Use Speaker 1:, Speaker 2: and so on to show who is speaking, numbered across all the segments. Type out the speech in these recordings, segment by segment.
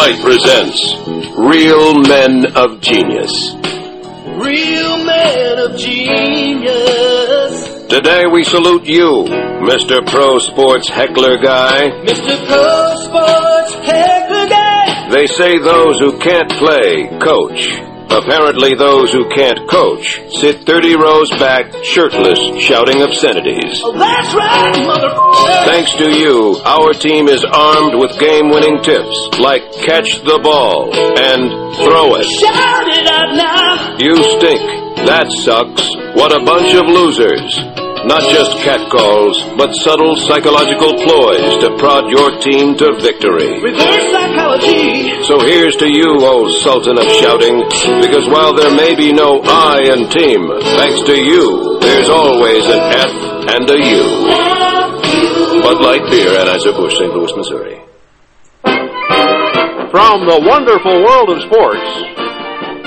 Speaker 1: Light presents Real Men of Genius.
Speaker 2: Real men of genius.
Speaker 1: Today we salute you, Mr. Pro Sports Heckler Guy.
Speaker 2: Mr. Pro Sports Heckler Guy.
Speaker 1: They say those who can't play, coach. Apparently those who can't coach sit 30 rows back, shirtless, shouting obscenities.
Speaker 2: Oh, that's right, motherfucker.
Speaker 1: Thanks to you, our team is armed with game-winning tips like catch the ball and throw it.
Speaker 2: Shout it out now.
Speaker 1: You stink. That sucks. What a bunch of losers. Not just catcalls, but subtle psychological ploys to prod your team to victory.
Speaker 2: Reverse psychology.
Speaker 1: So here's to you, old sultan of shouting, because while there may be no I in team, thanks to you, there's always an F and a U. Bud Light Beer, Anheuser-Busch, St. Louis, Missouri.
Speaker 3: From the wonderful world of sports,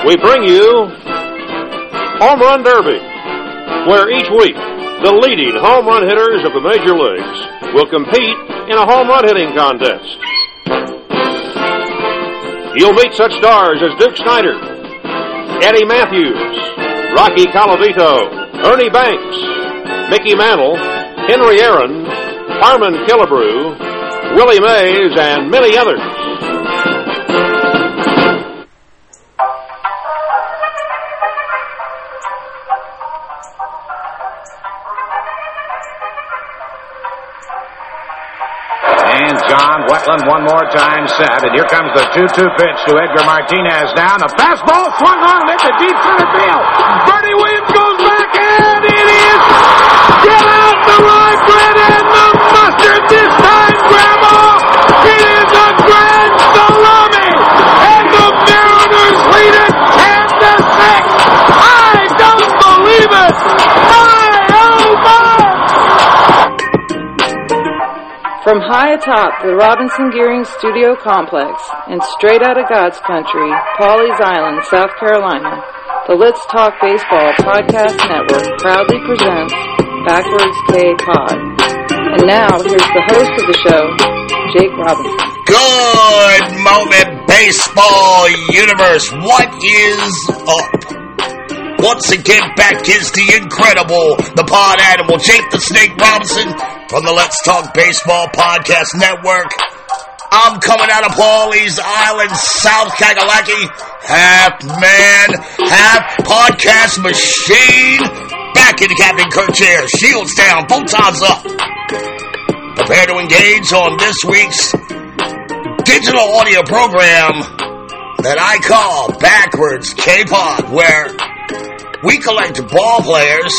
Speaker 3: we bring you Home Run Derby, where each week the leading home run hitters of the major leagues will compete in a home run hitting contest. You'll meet such stars as Duke Snider, Eddie Mathews, Rocky Colavito, Ernie Banks, Mickey Mantle, Henry Aaron, Harmon Killebrew, Willie Mays, and many others.
Speaker 4: And John Wetteland one more time set. And here comes the 2-2 pitch to Edgar Martinez down. The fastball swung on into deep center field. Bernie Williams goes back and it is get out the rye bread
Speaker 5: From high atop the Robinson Gearing Studio Complex and straight out of God's country, Pawleys Island, South Carolina, the Let's Talk Baseball Podcast Network proudly presents Backwards K Pod. And now, here's the host of the show, Jake Robinson.
Speaker 6: Good moment, baseball universe. What is up? Once again, back is the incredible, the pod animal, Jake the Snake Robinson from the Let's Talk Baseball Podcast Network. I'm coming out of Pawleys Island, South Kakalaki, half man, half podcast machine. Back in the Captain Kirk chair, shields down, photons up. Prepare to engage on this week's digital audio program that I call Backwards K-Pod, where we collect ball players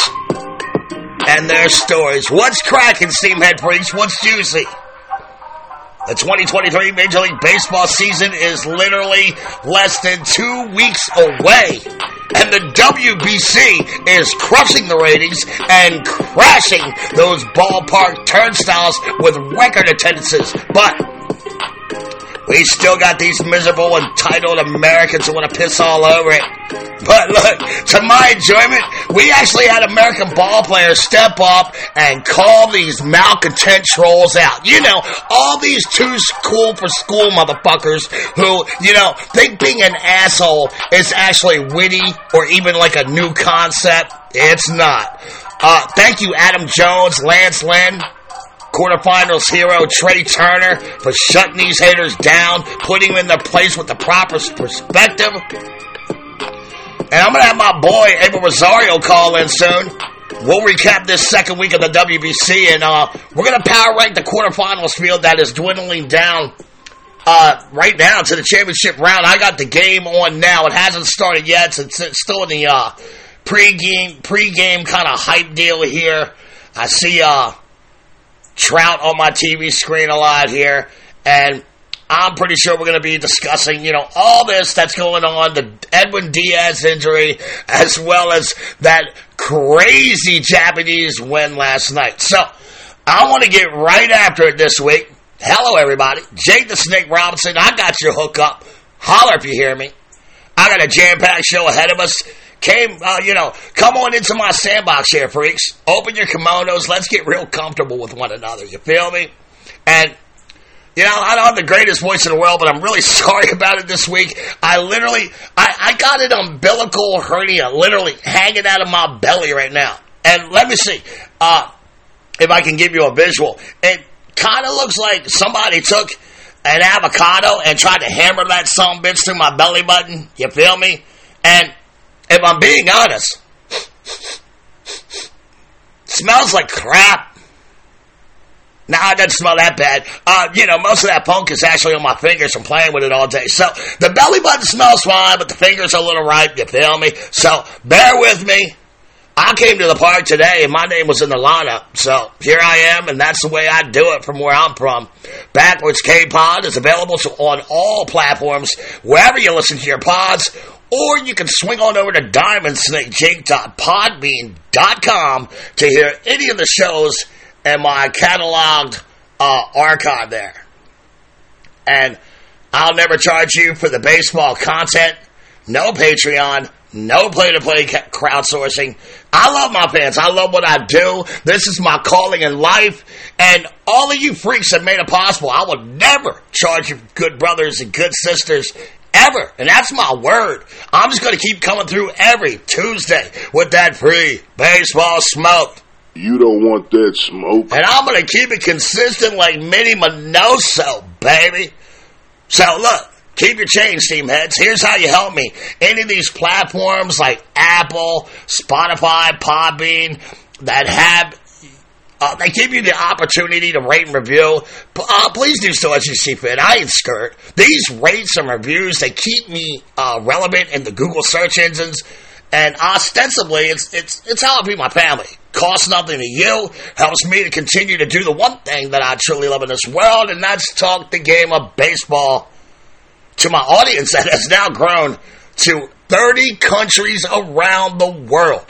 Speaker 6: and their stories. What's cracking, Steamhead Freaks? What's juicy? The 2023 Major League Baseball season is literally less than two weeks away. And the WBC is crushing the ratings and crashing those ballpark turnstiles with record attendances. But we still got these miserable, entitled Americans who want to piss all over it. But look, to my enjoyment, we actually had American ball players step up and call these malcontent trolls out. You know, all these too cool for school motherfuckers who, you know, think being an asshole is actually witty or even like a new concept. It's not. Uh, thank you, Adam Jones, Lance Lynn, quarterfinals hero Trey Turner for shutting these haters down, putting them in their place with the proper perspective. And I'm gonna have my boy Abel Rosario call in soon. We'll recap this second week of the WBC, and uh, we're gonna power rank the quarterfinals field that is dwindling down. Uh, right now to the championship round. I got the game on now. It hasn't started yet. It's, it's still in the uh, pre-game, pre-game kind of hype deal here. I see uh, Trout on my TV screen a lot here, and I'm pretty sure we're going to be discussing, you know, all this that's going on, the Edwin Diaz injury, as well as that crazy Japanese win last night. So, I want to get right after it this week. Hello, everybody. Jake the Snake Robinson. I got your hookup. Holler if you hear me. I got a jam-packed show ahead of us. Came, uh, you know, come on into my sandbox here, freaks. Open your kimonos. Let's get real comfortable with one another. You feel me? And You know, I don't have the greatest voice in the world, but I'm really sorry about it this week. I literally, I, I got an umbilical hernia literally hanging out of my belly right now. And let me see, uh, if I can give you a visual. It kind of looks like somebody took an avocado and tried to hammer that some bitch through my belly button. You feel me? And if I'm being honest, smells like crap. Nah, it doesn't smell that bad. Uh, you know, most of that punk is actually on my fingers from playing with it all day. So the belly button smells fine, but the fingers are a little ripe. You feel me? So bear with me. I came to the park today and my name was in the lineup. So here I am, and that's the way I do it from where I'm from. Backwards K Pod is available on all platforms, wherever you listen to your pods, or you can swing on over to diamondsnakejake.podbean.com to hear any of the shows and my cataloged uh, archive there. And I'll never charge you for the baseball content. No Patreon. No play-to-play crowdsourcing. I love my fans. I love what I do. This is my calling in life. And all of you freaks have made it possible. I will never charge you good brothers and good sisters ever. And that's my word. I'm just going to keep coming through every Tuesday with that free baseball smoke.
Speaker 7: You don't want that smoke.
Speaker 6: And I'm going to keep it consistent like Minnie Minoso, baby. So look, keep your change, team heads. Here's how you help me. Any of these platforms like Apple, Spotify, Podbean that have uh, they give you the opportunity to rate and review. Uh, please do so as you see fit. I ain't skirt. These rates and reviews, they keep me uh, relevant in the Google search engines. And ostensibly, it's, it's, it's how I feed my family. Costs nothing to you, helps me to continue to do the one thing that I truly love in this world, and that's talk the game of baseball to my audience that has now grown to 30 countries around the world.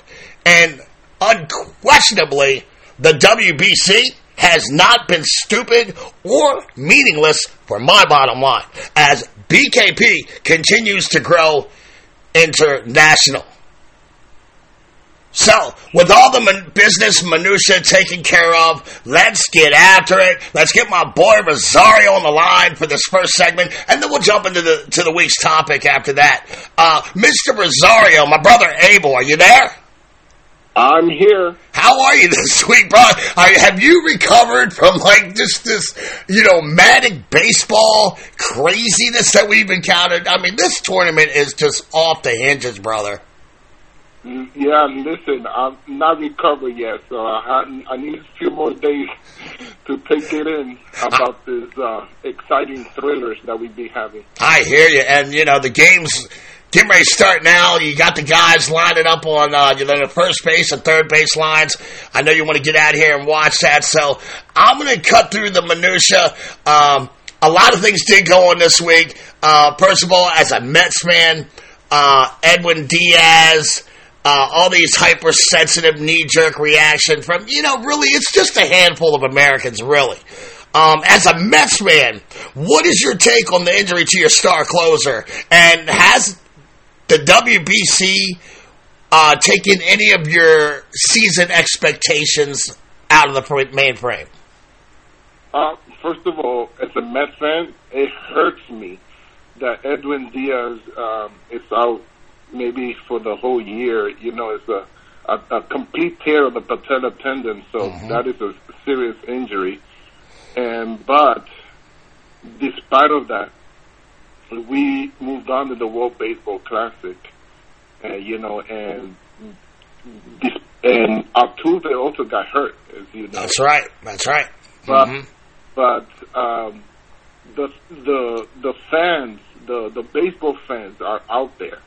Speaker 6: And unquestionably, the WBC has not been stupid or meaningless for my bottom line as BKP continues to grow international. So, with all the man- business minutia taken care of, let's get after it. Let's get my boy Rosario on the line for this first segment, and then we'll jump into the to the week's topic after that. Uh, Mr. Rosario, my brother Abel, are you there?
Speaker 7: I'm here.
Speaker 6: How are you this week, bro? Are, have you recovered from like just this, you know, manic baseball craziness that we've encountered? I mean, this tournament is just off the hinges, brother.
Speaker 7: Yeah, listen, I'm not recovered yet, so I, I need a few more days to take it in about this uh, exciting thrillers that we be having.
Speaker 6: I hear you, and you know the games getting ready to start now. You got the guys lining up on uh, the first base and third base lines. I know you want to get out here and watch that, so I'm going to cut through the minutia. Um, a lot of things did go on this week. Uh, first of all, as a Mets fan, uh, Edwin Diaz uh, all these hypersensitive knee jerk reaction from, you know, really, it's just a handful of Americans, really. Um, as a Mets fan, what is your take on the injury to your star closer? And has the WBC uh, taken any of your season expectations out of the mainframe?
Speaker 7: Uh, first of all, as a Mets fan, it hurts me that Edwin Diaz um, is out maybe for the whole year. You know, it's a a, a complete tear of the patella tendon, so mm-hmm. that is a serious injury. And but despite of that, we moved on to the World Baseball Classic. Uh, you know, and this, and Altuve also got hurt, as you know.
Speaker 6: That's right. That's right.
Speaker 7: But mm-hmm. but um, the the the fans, the the baseball fans are out there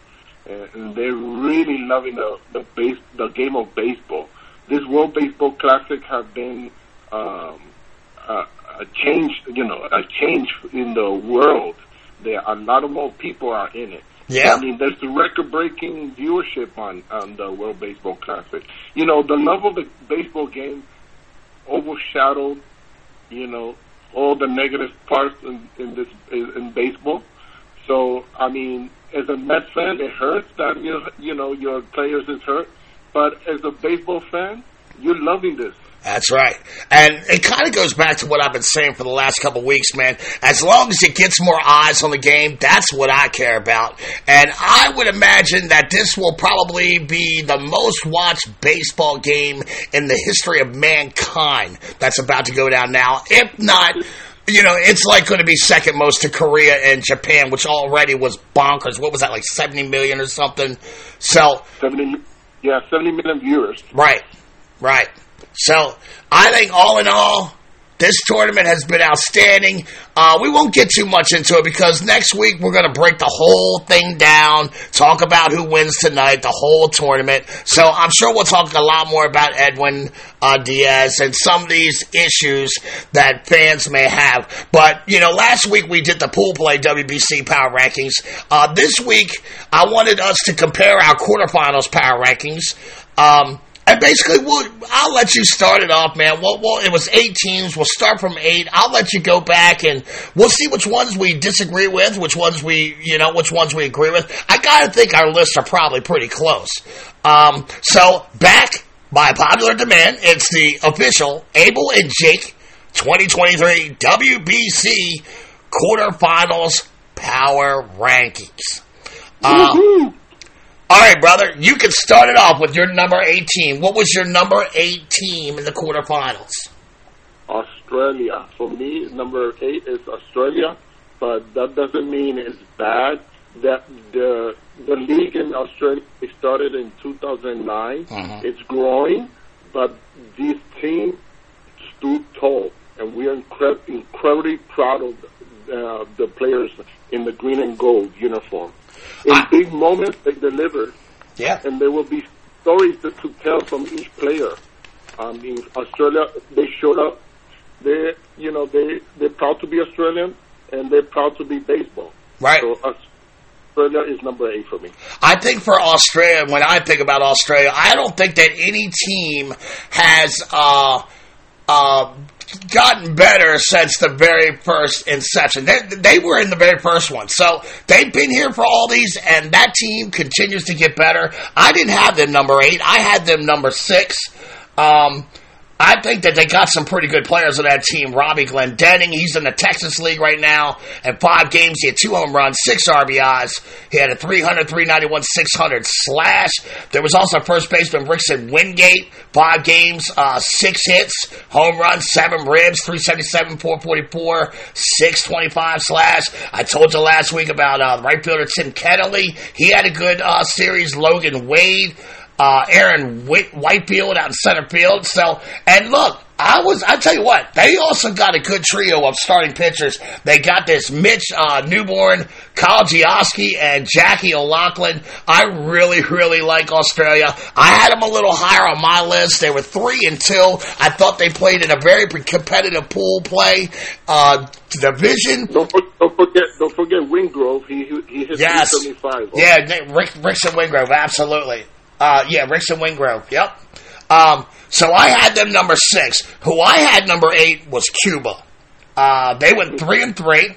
Speaker 7: and they're really loving the the base the game of baseball. This World Baseball Classic has been um, a, a change, you know, a change in the world. There are a lot of more people are in it.
Speaker 6: Yeah,
Speaker 7: I mean, there's the record-breaking viewership on on the World Baseball Classic. You know, the love of the baseball game overshadowed, you know, all the negative parts in, in this in baseball. So, I mean, as a Mets fan, it hurts that you you know your players is hurt, but as a baseball fan, you're loving this.
Speaker 6: That's right. And it kind of goes back to what I've been saying for the last couple weeks, man. As long as it gets more eyes on the game, that's what I care about. And I would imagine that this will probably be the most watched baseball game in the history of mankind that's about to go down now. If not, you know, it's like going to be second most to Korea and Japan, which already was bonkers. What was that, like 70 million or something? So,
Speaker 7: 70, yeah, 70 million viewers.
Speaker 6: right, right. So, I think all in all, this tournament has been outstanding. Uh, we won't get too much into it because next week we're going to break the whole thing down, talk about who wins tonight, the whole tournament. So I'm sure we'll talk a lot more about Edwin uh, Diaz and some of these issues that fans may have. But, you know, last week we did the pool play WBC power rankings. Uh, this week I wanted us to compare our quarterfinals power rankings. Um, and basically, we'll, I'll let you start it off, man. Well, well, it was eight teams. We'll start from eight. I'll let you go back and we'll see which ones we disagree with, which ones we, you know, which ones we agree with. I gotta think our lists are probably pretty close. Um, so back by popular demand, it's the official Abel and Jake 2023 WBC quarterfinals power rankings. Uh, all right, brother, you can start it off with your number 18. What was your number 8 team in the quarterfinals?
Speaker 7: Australia. For me, number eight is Australia, but that doesn't mean it's bad. That the the league in Australia started in 2009.
Speaker 6: Mhm.
Speaker 7: It's growing, but this team stood tall, and we are incre- incredibly proud of uh, the players in the green and gold uniform. In
Speaker 6: Ah.
Speaker 7: big moments, they deliver
Speaker 6: Yeah.
Speaker 7: and there will be stories that to tell from each player. Um, in Australia, they showed up. They, you know, they they're proud to be Australian and they're proud to be baseball.
Speaker 6: Right.
Speaker 7: So Australia is number eight for me.
Speaker 6: I think for Australia, when I think about Australia, I don't think that any team has uh, uh, gotten better since the very first inception. They, they were in the very first one. So they've been here for all these, and that team continues to get better. I didn't have them number eight, I had them number six. Um, I think that they got some pretty good players on that team. Robbie Glendinning, he's in the Texas League right now. In five games, he had two home runs, six RBIs. He had a 300, 391, 600 slash. There was also first baseman Rixon Wingate, five games, uh, six hits, home runs, seven ribs, 377, 444, 625 slash. I told you last week about uh, right fielder Tim Kennelly. He had a good uh, series. Logan Wade uh, Aaron Whit- Whitefield out in center field. So, and look, I was, I tell you what, they also got a good trio of starting pitchers. They got this Mitch uh, Neunborn, Kyle Gioski, and Jackie O'Loughlin. I really, really like Australia. I had them a little higher on my list. They were three and two. I thought they played in a very competitive pool play uh, division.
Speaker 7: Don't, for, don't forget, don't forget Wingrove. He he, he hit
Speaker 6: Yes.
Speaker 7: 375.
Speaker 6: Yeah, Rick, Rixon Wingrove, absolutely. Uh, yeah, Rixon Wingrove, yep. Um, so I had them number six. Who I had number eight was Cuba. Uh, they went three and three.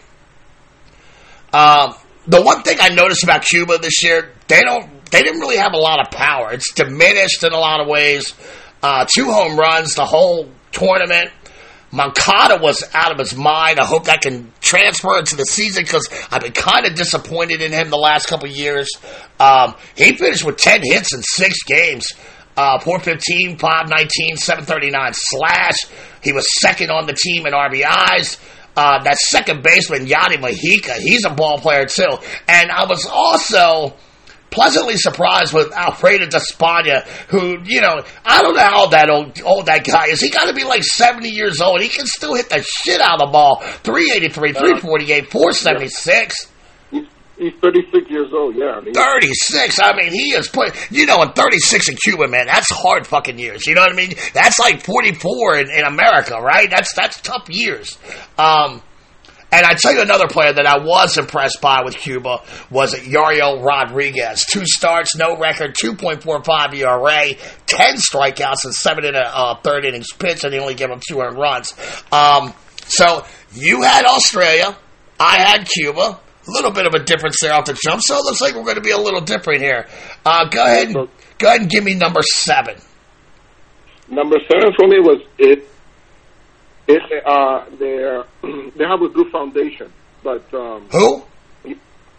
Speaker 6: Um, the one thing I noticed about Cuba this year, they don't, they didn't really have a lot of power. It's diminished in a lot of ways. Uh, two home runs the whole tournament. Moncada was out of his mind. I hope that can transfer into the season because I've been kind of disappointed in him the last couple years. Um, he finished with 10 hits in six games. Uh, 415, 519, 739 slash. He was second on the team in RBIs. Uh, that second baseman, Yanni Mujica, he's a ball player too. And I was also pleasantly surprised with Alfredo Despaigne, who, you know, I don't know how old that old, old that guy is. He got to be like 70 years old. He can still hit the shit out of the ball. 383, 348, 476.
Speaker 7: He's, he's 36 years old. Yeah, I mean,
Speaker 6: 36. I mean, he is put, you know, in 36 in Cuba, man, that's hard fucking years. You know what I mean? That's like 44 in, in America, right? That's, that's tough years. Um, and I tell you another player that I was impressed by with Cuba was Yariel Rodriguez. Two starts, no record, 2.45 ERA, 10 strikeouts, and seven and a uh, third innings pitched, and he only gave him two earned runs. Um, so you had Australia, I had Cuba. A little bit of a difference there off the jump, so it looks like we're going to be a little different here. Uh, go ahead, and, go ahead and give me number seven.
Speaker 7: number seven for me was it. It uh, they they have a good foundation, but um,
Speaker 6: Who?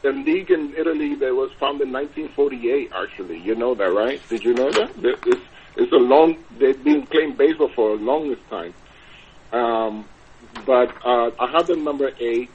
Speaker 7: the league in Italy that was founded in 1948. Actually, you know that, right? Did you know that? It's, it's a long. They've been playing baseball for the longest time. Um, but uh, I have the number eight.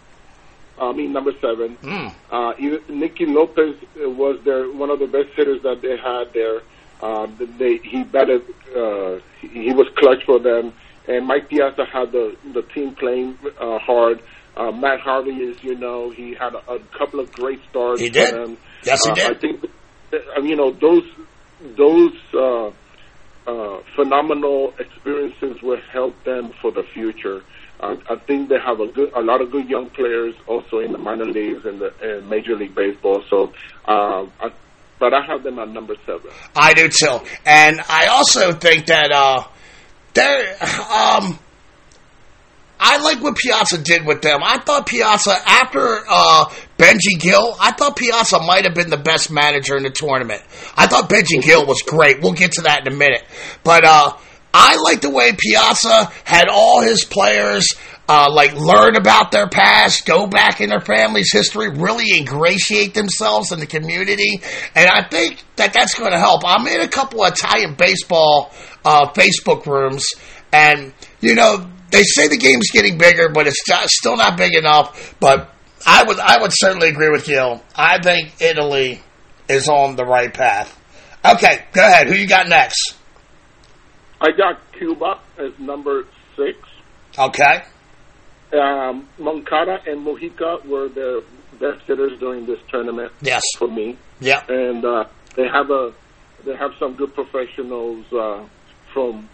Speaker 7: I mean number seven.
Speaker 6: Mm.
Speaker 7: Uh, even Nicky Lopez was their one of the best hitters that they had there. Uh, they he batted. Uh, he he was clutch for them, and Mike Piazza had the the team playing uh, hard. Uh, Matt Harvey is, you know, he had a, a couple of great starts.
Speaker 6: He did.
Speaker 7: Them.
Speaker 6: Yes, he
Speaker 7: Uh,
Speaker 6: did.
Speaker 7: I think, uh, you know, those those uh, uh, phenomenal experiences will help them for the future. Uh, I think they have a good, a lot of good young players also in the minor leagues and the and Major League Baseball. So, uh, I, but I have them at number seven.
Speaker 6: I do too, and I also think that uh, there. Um, I like what Piazza did with them. I thought Piazza, after uh, Benji Gil, I thought Piazza might have been the best manager in the tournament. I thought Benji Gil was great. We'll get to that in a minute. But uh, I like the way Piazza had all his players uh, like learn about their past, go back in their family's history, really ingratiate themselves in the community, and I think that that's going to help. I'm in a couple of Italian baseball uh, Facebook rooms, and you know they say the game's getting bigger, but it's not, still not big enough. But I would I would certainly agree with you. I think Italy is on the right path. Okay, go ahead. Who you got next?
Speaker 7: I got Cuba as number six.
Speaker 6: Okay.
Speaker 7: Um, Moncada and Mujica were the best hitters during this tournament.
Speaker 6: Yes.
Speaker 7: for me.
Speaker 6: Yeah.
Speaker 7: and uh, they have a they have some good professionals uh, from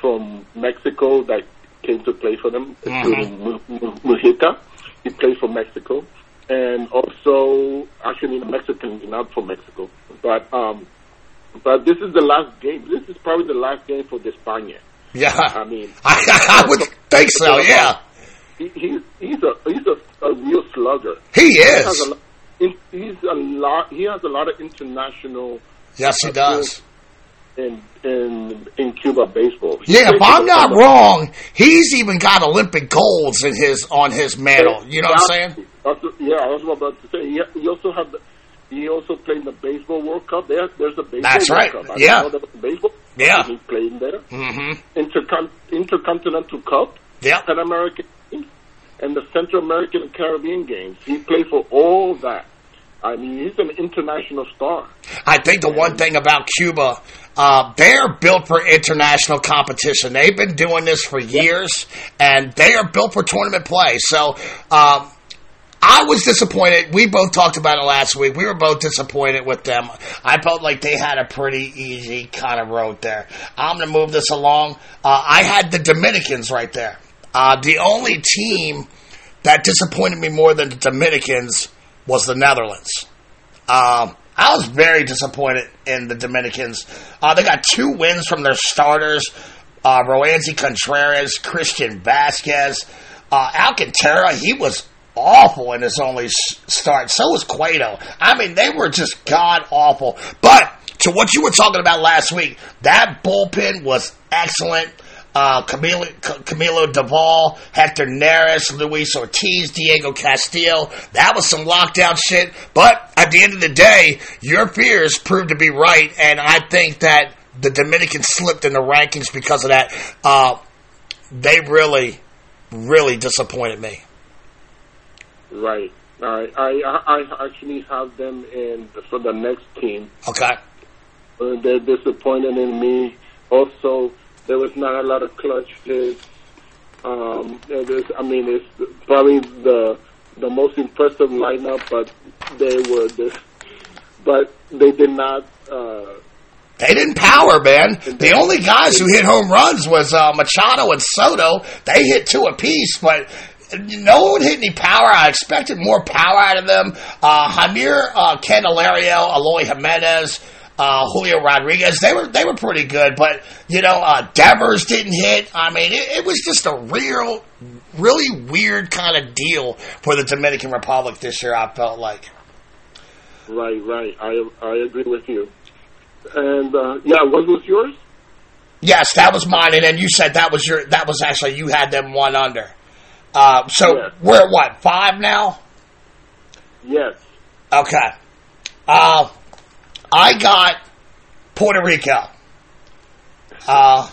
Speaker 7: from Mexico that came to play for them, Mu- Mujica. He plays for Mexico, and also actually the Mexicans not from Mexico, but um, but this is the last game. This is probably the last game for Despaigne.
Speaker 6: Yeah.
Speaker 7: I mean,
Speaker 6: I, I would think so. Yeah.
Speaker 7: He, he's he's a he's a, a real slugger.
Speaker 6: He
Speaker 7: has
Speaker 6: is.
Speaker 7: a, lo- in- he's a lot. He has a lot of international
Speaker 6: Yes, he does.
Speaker 7: in in in Cuba baseball. He
Speaker 6: Yeah, if I'm not wrong, he's even got Olympic golds in his on his medal. You know what I'm saying?
Speaker 7: That's yeah, I was about to say. He, he also had the, he also played in the baseball World Cup. There, there's a baseball
Speaker 6: That's
Speaker 7: World
Speaker 6: right.
Speaker 7: Cup. I
Speaker 6: Yeah.
Speaker 7: didn't know there baseball.
Speaker 6: Yeah.
Speaker 7: he played in there.
Speaker 6: Mm-hmm.
Speaker 7: Intercon- Intercontinental Cup,
Speaker 6: Yeah.
Speaker 7: Pan American, and the Central American and Caribbean Games. He played for all that. I mean, he's an international star.
Speaker 6: I think the one thing about Cuba, uh, they're built for international competition. They've been doing this for years, and they are built for tournament play. So, um, I was disappointed. We both talked about it last week. We were both disappointed with them. I felt like they had a pretty easy kind of road there. I'm going to move this along. Uh, I had the Dominicans right there. Uh, the only team that disappointed me more than the Dominicans was the Netherlands. Um, I was very disappointed in the Dominicans. Uh, they got two wins from their starters uh, Contreras, Christian Vasquez. Uh, Alcantara, he was awful in his only start. So was Cueto. I mean, they were just god awful. But to what you were talking about last week, that bullpen was excellent. Uh, Camilo, Camilo Doval, Hector Neris, Luis Ortiz, Diego Castillo. That was some lockdown shit. But at the end of the day, your fears proved to be right, and I think that the Dominicans slipped in the rankings because of that. Uh, they really, really disappointed me.
Speaker 7: Right. All right. I I I actually have them in for the next team.
Speaker 6: Okay.
Speaker 7: Uh, they're disappointed in me. Also, there was not a lot of clutch hits. Um, there is- I mean, it's probably the the most impressive lineup, but they were this, but they did not. Uh,
Speaker 6: They didn't power, man. The only guys who hit home runs was uh, Machado and Soto. They hit two apiece, but no one hit any power. I expected more power out of them. Uh, Javier uh, Candelario, Eloy Jimenez, uh, Julio Rodriguez, they were they were pretty good, but you know, uh, Devers didn't hit. I mean, it, it was just a real, really weird kind of deal for the Dominican Republic this year. I felt like.
Speaker 7: right, right. I I agree with you. And uh, yeah, what was yours?
Speaker 6: Yes, that was mine, and then you said that was your. That was actually you had them one under. Uh, so
Speaker 7: Yes.
Speaker 6: we're at what five now?
Speaker 7: Yes.
Speaker 6: Okay. Uh, I got Puerto Rico. Uh,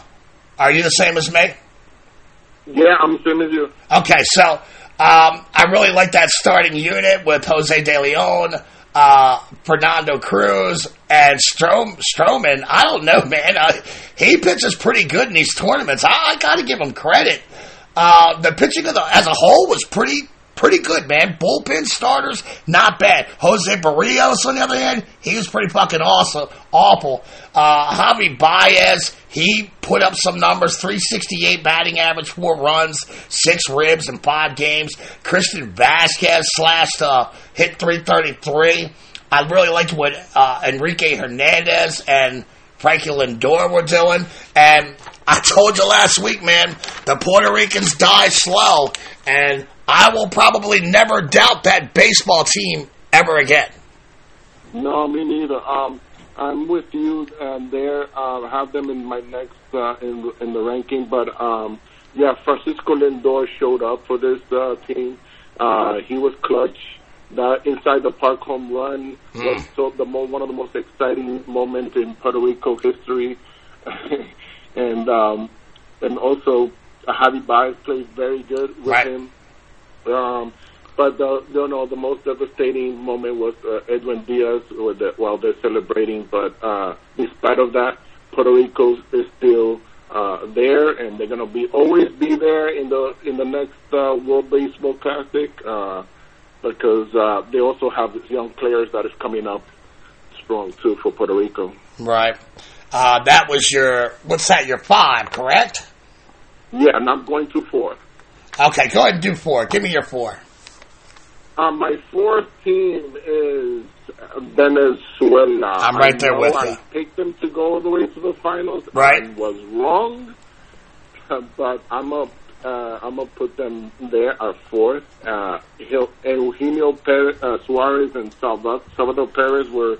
Speaker 6: are you the same as me?
Speaker 7: Yeah, I'm the same as you.
Speaker 6: Okay, so um, I really like that starting unit with Jose De Leon, uh, Fernando Cruz, and Strom- Stroman. I don't know, man. Uh, he pitches pretty good in these tournaments. I, I got to give him credit. Uh, the pitching of the, as a whole was pretty pretty good, man. Bullpen starters, not bad. Jose Berrios, on the other hand, he was pretty fucking awesome, awful. Uh, Javi Baez, he put up some numbers: three sixty eight batting average, four runs, six ribs in five games. Christian Vasquez slashed, uh, hit three thirty three. I really liked what uh, Enrique Hernandez and Frankie Lindor were doing. And I told you last week, man, the Puerto Ricans die slow. And I will probably never doubt that baseball team ever again.
Speaker 7: No, me neither. Um, I'm with you and there. Uh, have them in my next uh, in in the ranking, but um, yeah, Francisco Lindor showed up for this uh, team. Uh, he was clutch. That inside the park home run was so the mo- one of the most exciting moments in Puerto Rico history, and um, and also Javi Baez played very good with
Speaker 6: Right.
Speaker 7: him. Um, but the you know the most devastating moment was uh, Edwin Diaz the, while they're celebrating. But uh, despite of that, Puerto Rico is still uh, there, and they're gonna be always be there in the in the next uh, World Baseball Classic uh, because uh, they also have young players that is coming up strong too for Puerto Rico.
Speaker 6: Right. Uh, that was your, what's that, your five, correct?
Speaker 7: Yeah, and I'm going to fourth.
Speaker 6: Okay, go ahead and do four. Give me your four.
Speaker 7: Uh, my fourth team is Venezuela.
Speaker 6: I'm right there
Speaker 7: I
Speaker 6: with
Speaker 7: I
Speaker 6: you.
Speaker 7: picked them to go all the way to the finals.
Speaker 6: Right.
Speaker 7: I was wrong, but I'm a uh, I'm gonna put them there at fourth. Uh, Eugenio Perez, uh, Suarez and Salva- Salvador Perez were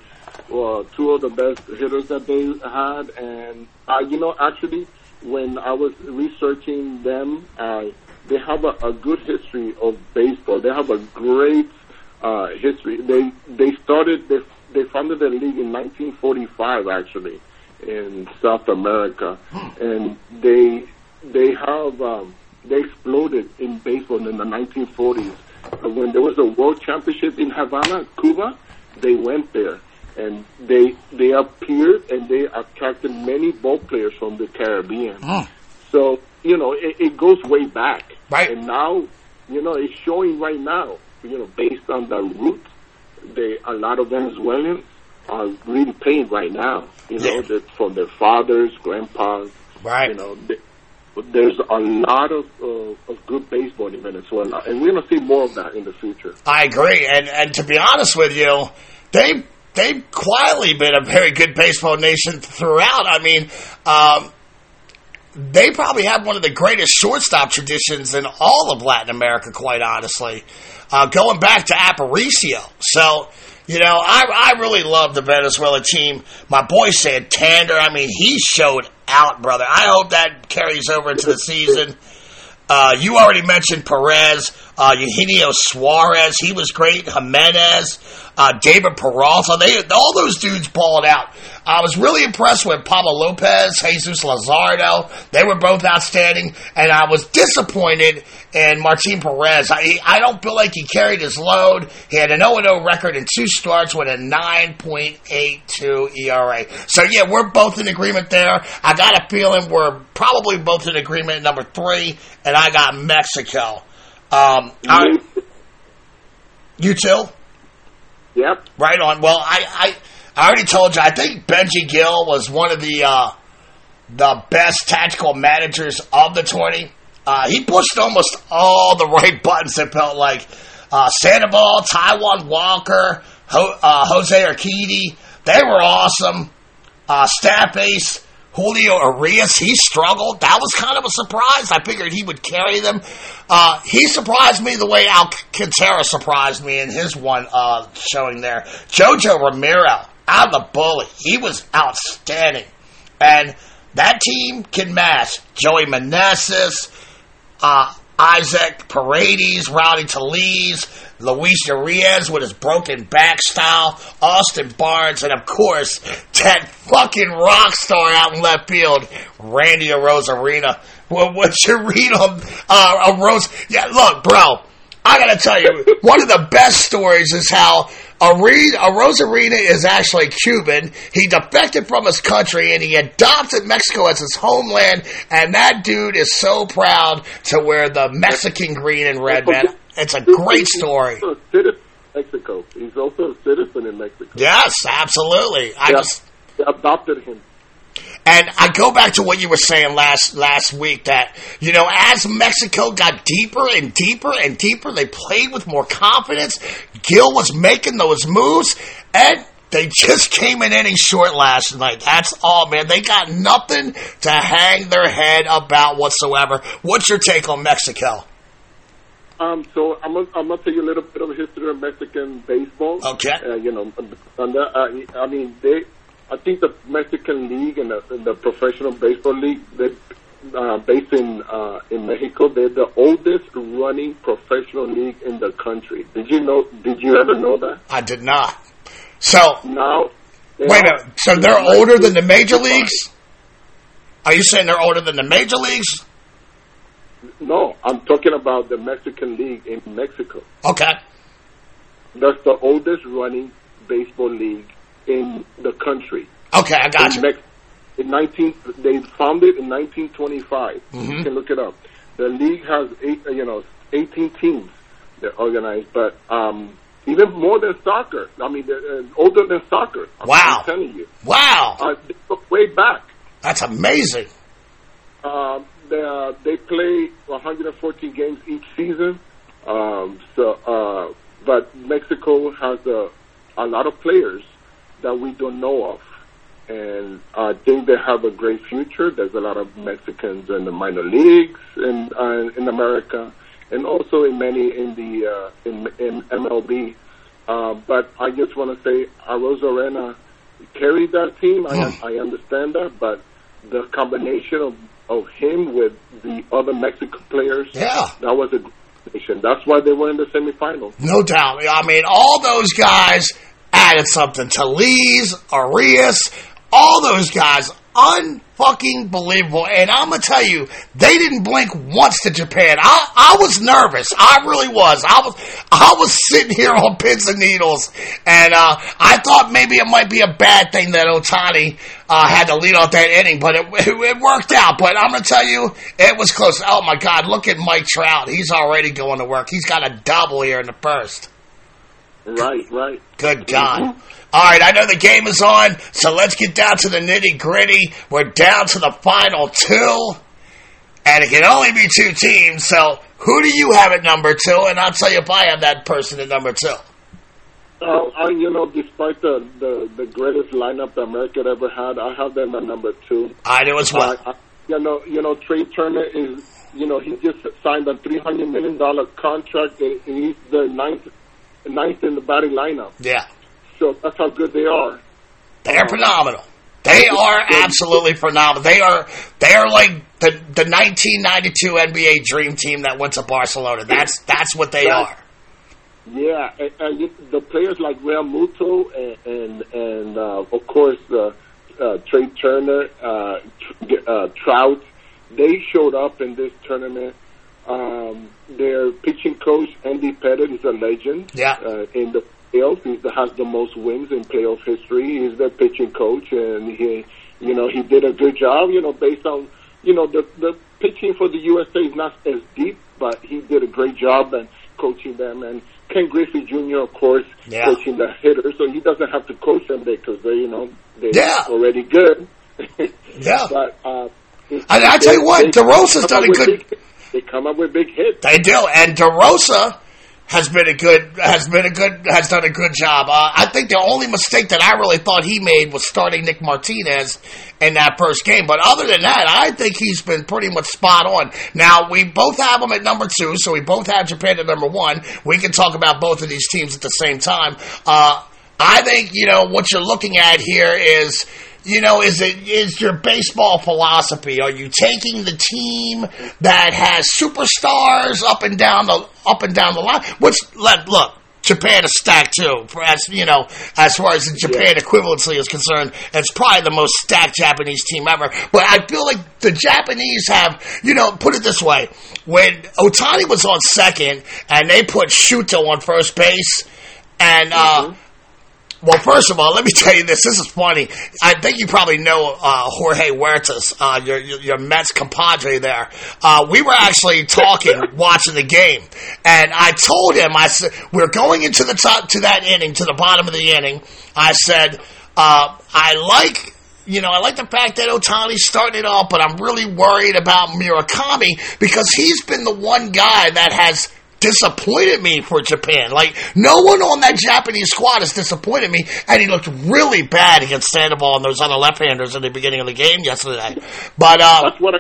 Speaker 7: uh, two of the best hitters that they had, and uh, you know actually when I was researching them, uh, they have a, a good history of baseball. They have a great uh, history. They they started they they founded the league in 1945 actually in South America, and they they have um, they exploded in baseball in the 1940s. Uh, When there was a World Championship in Havana, Cuba, they went there and they they appeared and they attracted many ball players from the Caribbean. So you know it, it goes way back,
Speaker 6: Right.
Speaker 7: And now you know it's showing right now. You know, based on the roots, they a lot of Venezuelans are really paying right now. You know,
Speaker 6: Yeah.
Speaker 7: that from their fathers, grandpas.
Speaker 6: Right.
Speaker 7: You know, they, there's a lot of uh, of good baseball in Venezuela, and we're gonna see more of that in the future.
Speaker 6: I agree, and and to be honest with you, they they've quietly been a very good baseball nation throughout. I mean, um, they probably have one of the greatest shortstop traditions in all of Latin America. Quite honestly, uh, going back to Aparicio. So. You know, I I really love the Venezuela team. My boy said Santander, I mean, he showed out, brother. I hope that carries over into the season. Uh, you already mentioned Perez, uh, Eugenio Suarez. He was great. Jimenez, uh, David Peralta. They all those dudes balled out. I was really impressed with Pablo Lopez, Jesus Luzardo. They were both outstanding, and I was disappointed in Martin Perez. I I don't feel like he carried his load. He had an 0-0 record in two starts with a 9.82 ERA. So yeah, we're both in agreement there. I got a feeling we're probably both in agreement number three, and I got Mexico. Um, I, you too?
Speaker 7: Yep.
Speaker 6: Right on. Well, I, I, I already told you. I think Benji Gil was one of the uh, the best tactical managers of the twenty. Uh, he pushed almost all the right buttons. It felt like uh, Sandoval, Taijuan Walker, Ho, uh, Jose Urquidy. They were awesome. Uh, staff ace Julio Urias, he struggled. That was kind of a surprise. I figured he would carry them. Uh, he surprised me the way Alcantara surprised me in his one uh, showing there. Jojo Romero, out of the bully. He was outstanding. And That team can match Joey Meneses, uh, Isaac Paredes, Rowdy Tellez, Luis Urias with his broken back style, Austin Barnes, and of course, that fucking rock star out in left field, Randy Arozarena. Well, what's your read on uh, Rose? Yeah, look, bro, I gotta tell you, one of the best stories is how a, uh, Re- is actually Cuban. He defected from his country and he adopted Mexico as his homeland. And that dude is so proud to wear the Mexican green and red, man. It's a great story.
Speaker 7: He's also a citizen in Mexico. He's also a citizen in Mexico.
Speaker 6: Yes, absolutely. I
Speaker 7: Yeah.
Speaker 6: just
Speaker 7: They adopted him.
Speaker 6: And I go back to what you were saying last last week that you know as Mexico got deeper and deeper and deeper, they played with more confidence. Gil was making those moves, and they just came in inning short last night. That's all, man. They got nothing to hang their head about whatsoever. What's your take on Mexico?
Speaker 7: Um, so I'm gonna, I'm gonna tell you a little bit of history of Mexican baseball.
Speaker 6: Okay.
Speaker 7: Uh, you know, and, uh, I mean, they, I think the Mexican League and the, and the Professional Baseball League, they, uh, based in uh, in Mexico, they're the oldest running professional league in the country. Did you know? Did you ever know that?
Speaker 6: I did not. So
Speaker 7: Now,
Speaker 6: wait a minute. So they're older than the major leagues? Are you saying they're older than the major leagues?
Speaker 7: No, I'm talking about the Mexican League in Mexico.
Speaker 6: Okay.
Speaker 7: That's the oldest running baseball league in the country.
Speaker 6: Okay, I got
Speaker 7: in
Speaker 6: you.
Speaker 7: Mex- in 19, they founded in 1925.
Speaker 6: Mhm.
Speaker 7: You can look it up. The league has eight, uh, you know, 18 teams that are organized, but um, even more than soccer. I mean, they're, uh, older than soccer. I'm-
Speaker 6: Wow.
Speaker 7: Telling you.
Speaker 6: Wow.
Speaker 7: Uh, they go way back.
Speaker 6: That's amazing.
Speaker 7: Uh, they, uh, they play 114 games each season. Um, so, uh, but Mexico has a, a lot of players that we don't know of, and I think they have a great future. There's a lot of Mexicans in the minor leagues in uh, in America, and also in many in the uh, in, in MLB. Uh, but I just want to say, Arozarena carried that team. I, I understand that, but the combination of, of him with the other Mexican players,
Speaker 6: Yeah.
Speaker 7: that was a. That's why they were in the semifinals.
Speaker 6: No doubt. I mean, all those guys added something. Tellez, Urias, all those guys, unfucking believable. And I'm gonna tell you, they didn't blink once to Japan. I, I was nervous. I really was. I was, I was sitting here on pins and needles, and uh, I thought maybe it might be a bad thing that Ohtani uh, had to lead off that inning, but it, it worked out. But I'm gonna tell you, it was close. Oh my God, look at Mike Trout. He's already going to work. He's got a double here in the first.
Speaker 7: Right, right.
Speaker 6: Good God. All right, I know the game is on, so let's get down to the nitty gritty. We're down to the final two, and it can only be two teams. So, who do you have at number two? And I'll tell you if I have that person at number two.
Speaker 7: Uh, I, you know, despite the, the, the greatest lineup that America ever had, I have them at number two.
Speaker 6: I do as well.
Speaker 7: I, I, you know, you know, Trey Turner is, you know, he just signed a three hundred million dollar contract, and he's the ninth, ninth in the batting lineup.
Speaker 6: Yeah,
Speaker 7: So that's how good they are.
Speaker 6: they're phenomenal. They are absolutely phenomenal. They are they are like the the 1992 NBA Dream Team that went to Barcelona. That's that's what they are.
Speaker 7: Yeah, and, and the players like Realmuto and and, and uh, of course uh, uh, Trey Turner, uh, uh, Trout, they showed up in this tournament. Um, their pitching coach Andy Pettitte is a legend.
Speaker 6: Yeah.
Speaker 7: Uh, in the he has the most wins in playoff history. He's their pitching coach, and he, you know, he did a good job. You know, based on, you know, the the pitching for the USA is not as deep, but he did a great job and coaching them. And Ken Griffey Jr., of course,
Speaker 6: Yeah.
Speaker 7: coaching the hitters, so he doesn't have to coach them because they, you know, they're
Speaker 6: Yeah.
Speaker 7: already good.
Speaker 6: Yeah.
Speaker 7: but uh,
Speaker 6: And I tell you what, DeRosa's done a
Speaker 7: come up with
Speaker 6: good-
Speaker 7: big- They come up with big hits.
Speaker 6: They do, and DeRosa has been a good has been a good has done a good job. Uh, I think the only mistake that I really thought he made was starting Nick Martinez in that first game. But other than that, I think he's been pretty much spot on. Now we both have him at number two, so we both have Japan at number one. We can talk about both of these teams at the same time. Uh, I think you know what you're looking at here is you know, is it is your baseball philosophy? Are you taking the team that has superstars up and down the up and down the line? Which let look. Japan is stacked too, as you know, as far as the Japan equivalency is concerned. It's probably the most stacked Japanese team ever. But I feel like the Japanese have, you know, put it this way: when Ohtani was on second and they put Shuto on first base, and uh, well, first of all, let me tell you this. This is funny. I think you probably know uh, Jorge Huertas, uh, your, your, your Mets compadre there. Uh, we were actually talking, watching the game, and I told him, I said, we're going into the top to that inning, to the bottom of the inning. I said, uh, I like you know, I like the fact that Ohtani's starting it off, but I'm really worried about Murakami because he's been the one guy that has disappointed me for Japan. Like, no one on that Japanese squad has disappointed me, and he looked really bad against Sandoval and those other left-handers in the beginning of the game yesterday. But, uh,
Speaker 7: That's what I,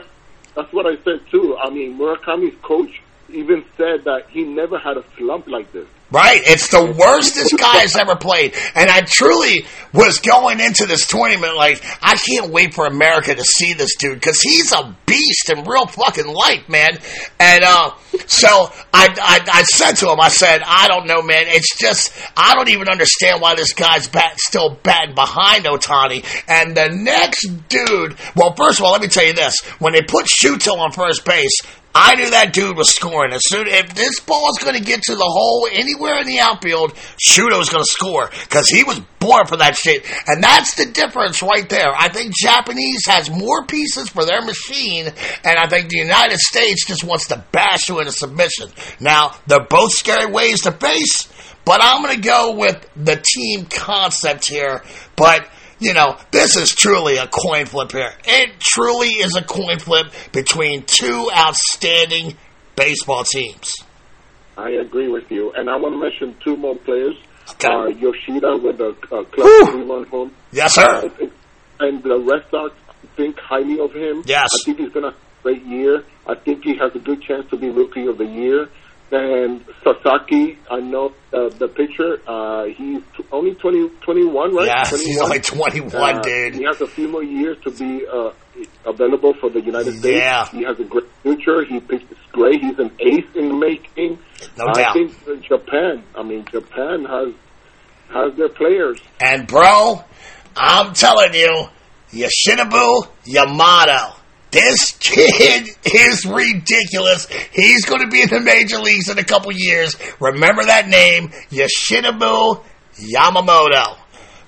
Speaker 7: that's what I said too. I mean, Murakami's coach even said that he never had a slump like this.
Speaker 6: Right. It's the worst this guy has ever played. And I truly was going into this tournament like, I can't wait for America to see this dude because he's a beast in real fucking life, man. And, uh, so I, I, I said to him, I said, I don't know, man. It's just, I don't even understand why this guy's bat, still batting behind Ohtani. And the next dude, well, first of all, let me tell you this. When they put Shuto on first base, I knew that dude was scoring. As soon if this ball ball's going to get to the hole anywhere in the outfield, Shuto's going to score because he was born for that shit. And that's the difference right there. I think Japanese has more pieces for their machine, and I think the United States just wants to bash you into submission. Now they're both scary ways to face, but I'm going to go with the team concept here. But you know, this is truly a coin flip here. It truly is a coin flip between two outstanding baseball teams.
Speaker 7: I agree with you, and I want to mention two more players.
Speaker 6: Okay.
Speaker 7: Uh, Yoshida with the uh, club three-run home.
Speaker 6: Yes, sir.
Speaker 7: and the Red Sox think highly of him.
Speaker 6: Yes.
Speaker 7: I think he's going to have a great year. I think he has a good chance to be Rookie of the Year. And Sasaki, I know uh, the pitcher. Uh, he's t- only 20, 21, right?
Speaker 6: Yes, he's only 21,
Speaker 7: Uh,
Speaker 6: dude.
Speaker 7: He has a few more years to be uh, available for the United States.
Speaker 6: Yeah.
Speaker 7: He has a great future. He pitches great. He's an ace in the making.
Speaker 6: No
Speaker 7: I
Speaker 6: doubt.
Speaker 7: think uh, Japan. I mean, Japan has has their players.
Speaker 6: And bro, I'm telling you, Yoshinobu Yamato. This kid is ridiculous. He's going to be in the major leagues in a couple years. Remember that name, Yoshinobu Yamamoto.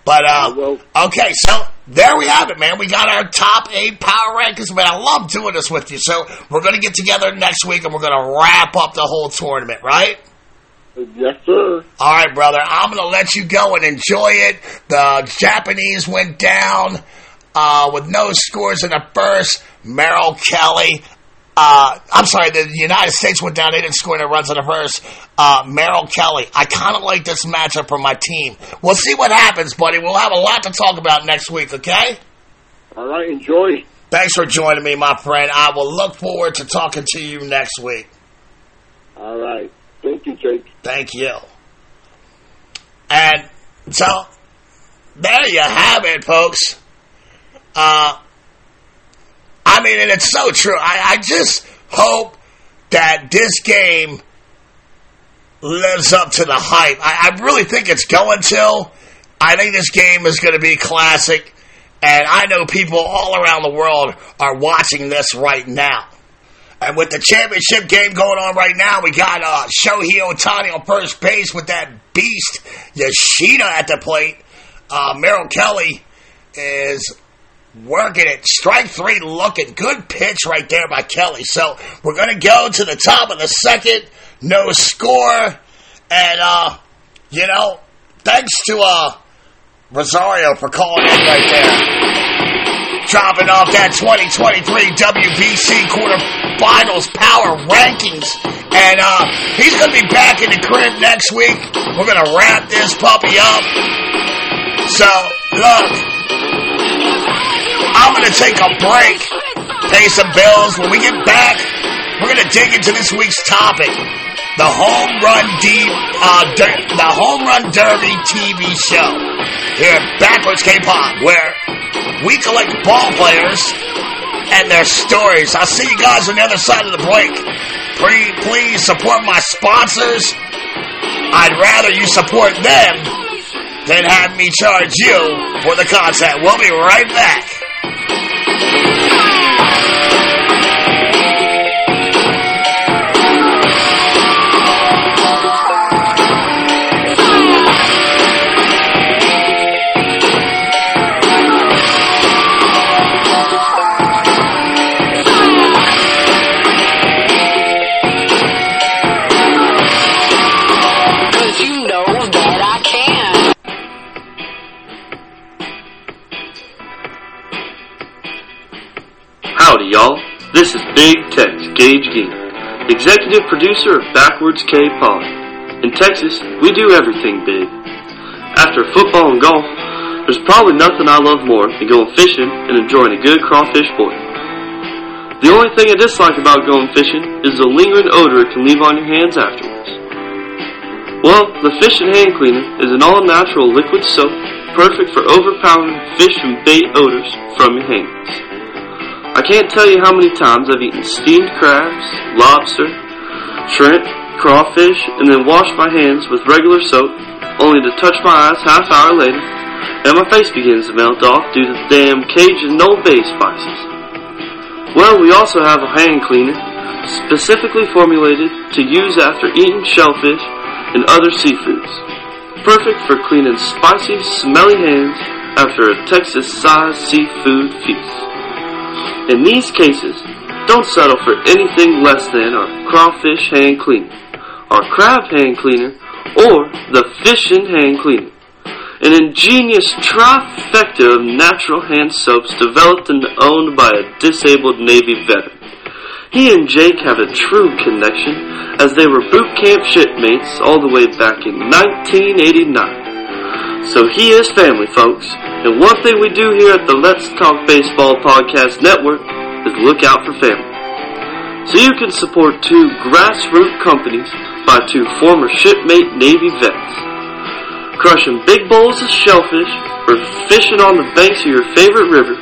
Speaker 6: But uh, okay, so there we have it, man. We got our top eight power rankings, man. I love doing this with you. So we're going to get together next week and we're going to wrap up the whole tournament, right?
Speaker 7: Yes, sir.
Speaker 6: All right, brother. I'm going to let you go and enjoy it. The Japanese went down uh, with no scores in the first. Merrill Kelly. Uh, I'm sorry, the United States went down. They didn't score any runs in the first. Uh, Merrill Kelly. I kind of like this matchup for my team. We'll see what happens, buddy. We'll have a lot to talk about next week, okay?
Speaker 7: All right, enjoy.
Speaker 6: Thanks for joining me, my friend. I will look forward to talking to you next week.
Speaker 7: All right. Thank you, Jake.
Speaker 6: Thank you. And so there you have it, folks. Uh, I mean, and it's so true. I, I just hope that this game lives up to the hype. I, I really think it's going to. I think this game is going to be classic. And I know people all around the world are watching this right now. And with the championship game going on right now, we got uh, Shohei Ohtani on first base with that beast Yoshida at the plate. Uh, Merrill Kelly is working it. Strike three looking. Good pitch right there by Kelly. So we're going to go to the top of the second. No score. And, uh, you know, thanks to uh, Rosario for calling in right there dropping off that 2023 WBC quarterfinals power rankings. And uh, he's going to be back in the crib next week. We're going to wrap this puppy up. So, look, I'm going to take a break, pay some bills. When we get back, we're going to dig into this week's topic. the home run deep, uh, der- the home run derby TV show here at Backwards K Pod, where we collect ball players and their stories. I'll see you guys on the other side of the break. Please, please support my sponsors. I'd rather you support them than have me charge you for the content. We'll be right back.
Speaker 8: Cause you know that I can.
Speaker 9: Howdy, y'all. This is Big Tex Gage Geek, executive producer of Backwards K Pod. In Texas, we do everything big. After football and golf, there's probably nothing I love more than going fishing and enjoying a good crawfish boil. The only thing I dislike about going fishing is the lingering odor it can leave on your hands afterwards. Well, the Fish and Hand Cleaner is an all-natural liquid soap perfect for overpowering fish and bait odors from your hands. I can't tell you how many times I've eaten steamed crabs, lobster, shrimp, crawfish, and then washed my hands with regular soap, only to touch my eyes half hour later, and my face begins to melt off due to the damn Cajun no bay spices. Well, we also have a hand cleaner specifically formulated to use after eating shellfish and other seafoods. Perfect for cleaning spicy, smelly hands after a Texas-sized seafood feast. In these cases, don't settle for anything less than our crawfish hand cleaner, our crab hand cleaner, or the fishing hand cleaner. An ingenious trifecta of natural hand soaps developed and owned by a disabled Navy veteran. He and Jake have a true connection as they were boot camp shipmates all the way back in 1989. So he is family, folks. And one thing we do here at the Let's Talk Baseball Podcast Network is look out for family. So you can support two grassroots companies by two former shipmate Navy vets. Crushing big bowls of shellfish or fishing on the banks of your favorite river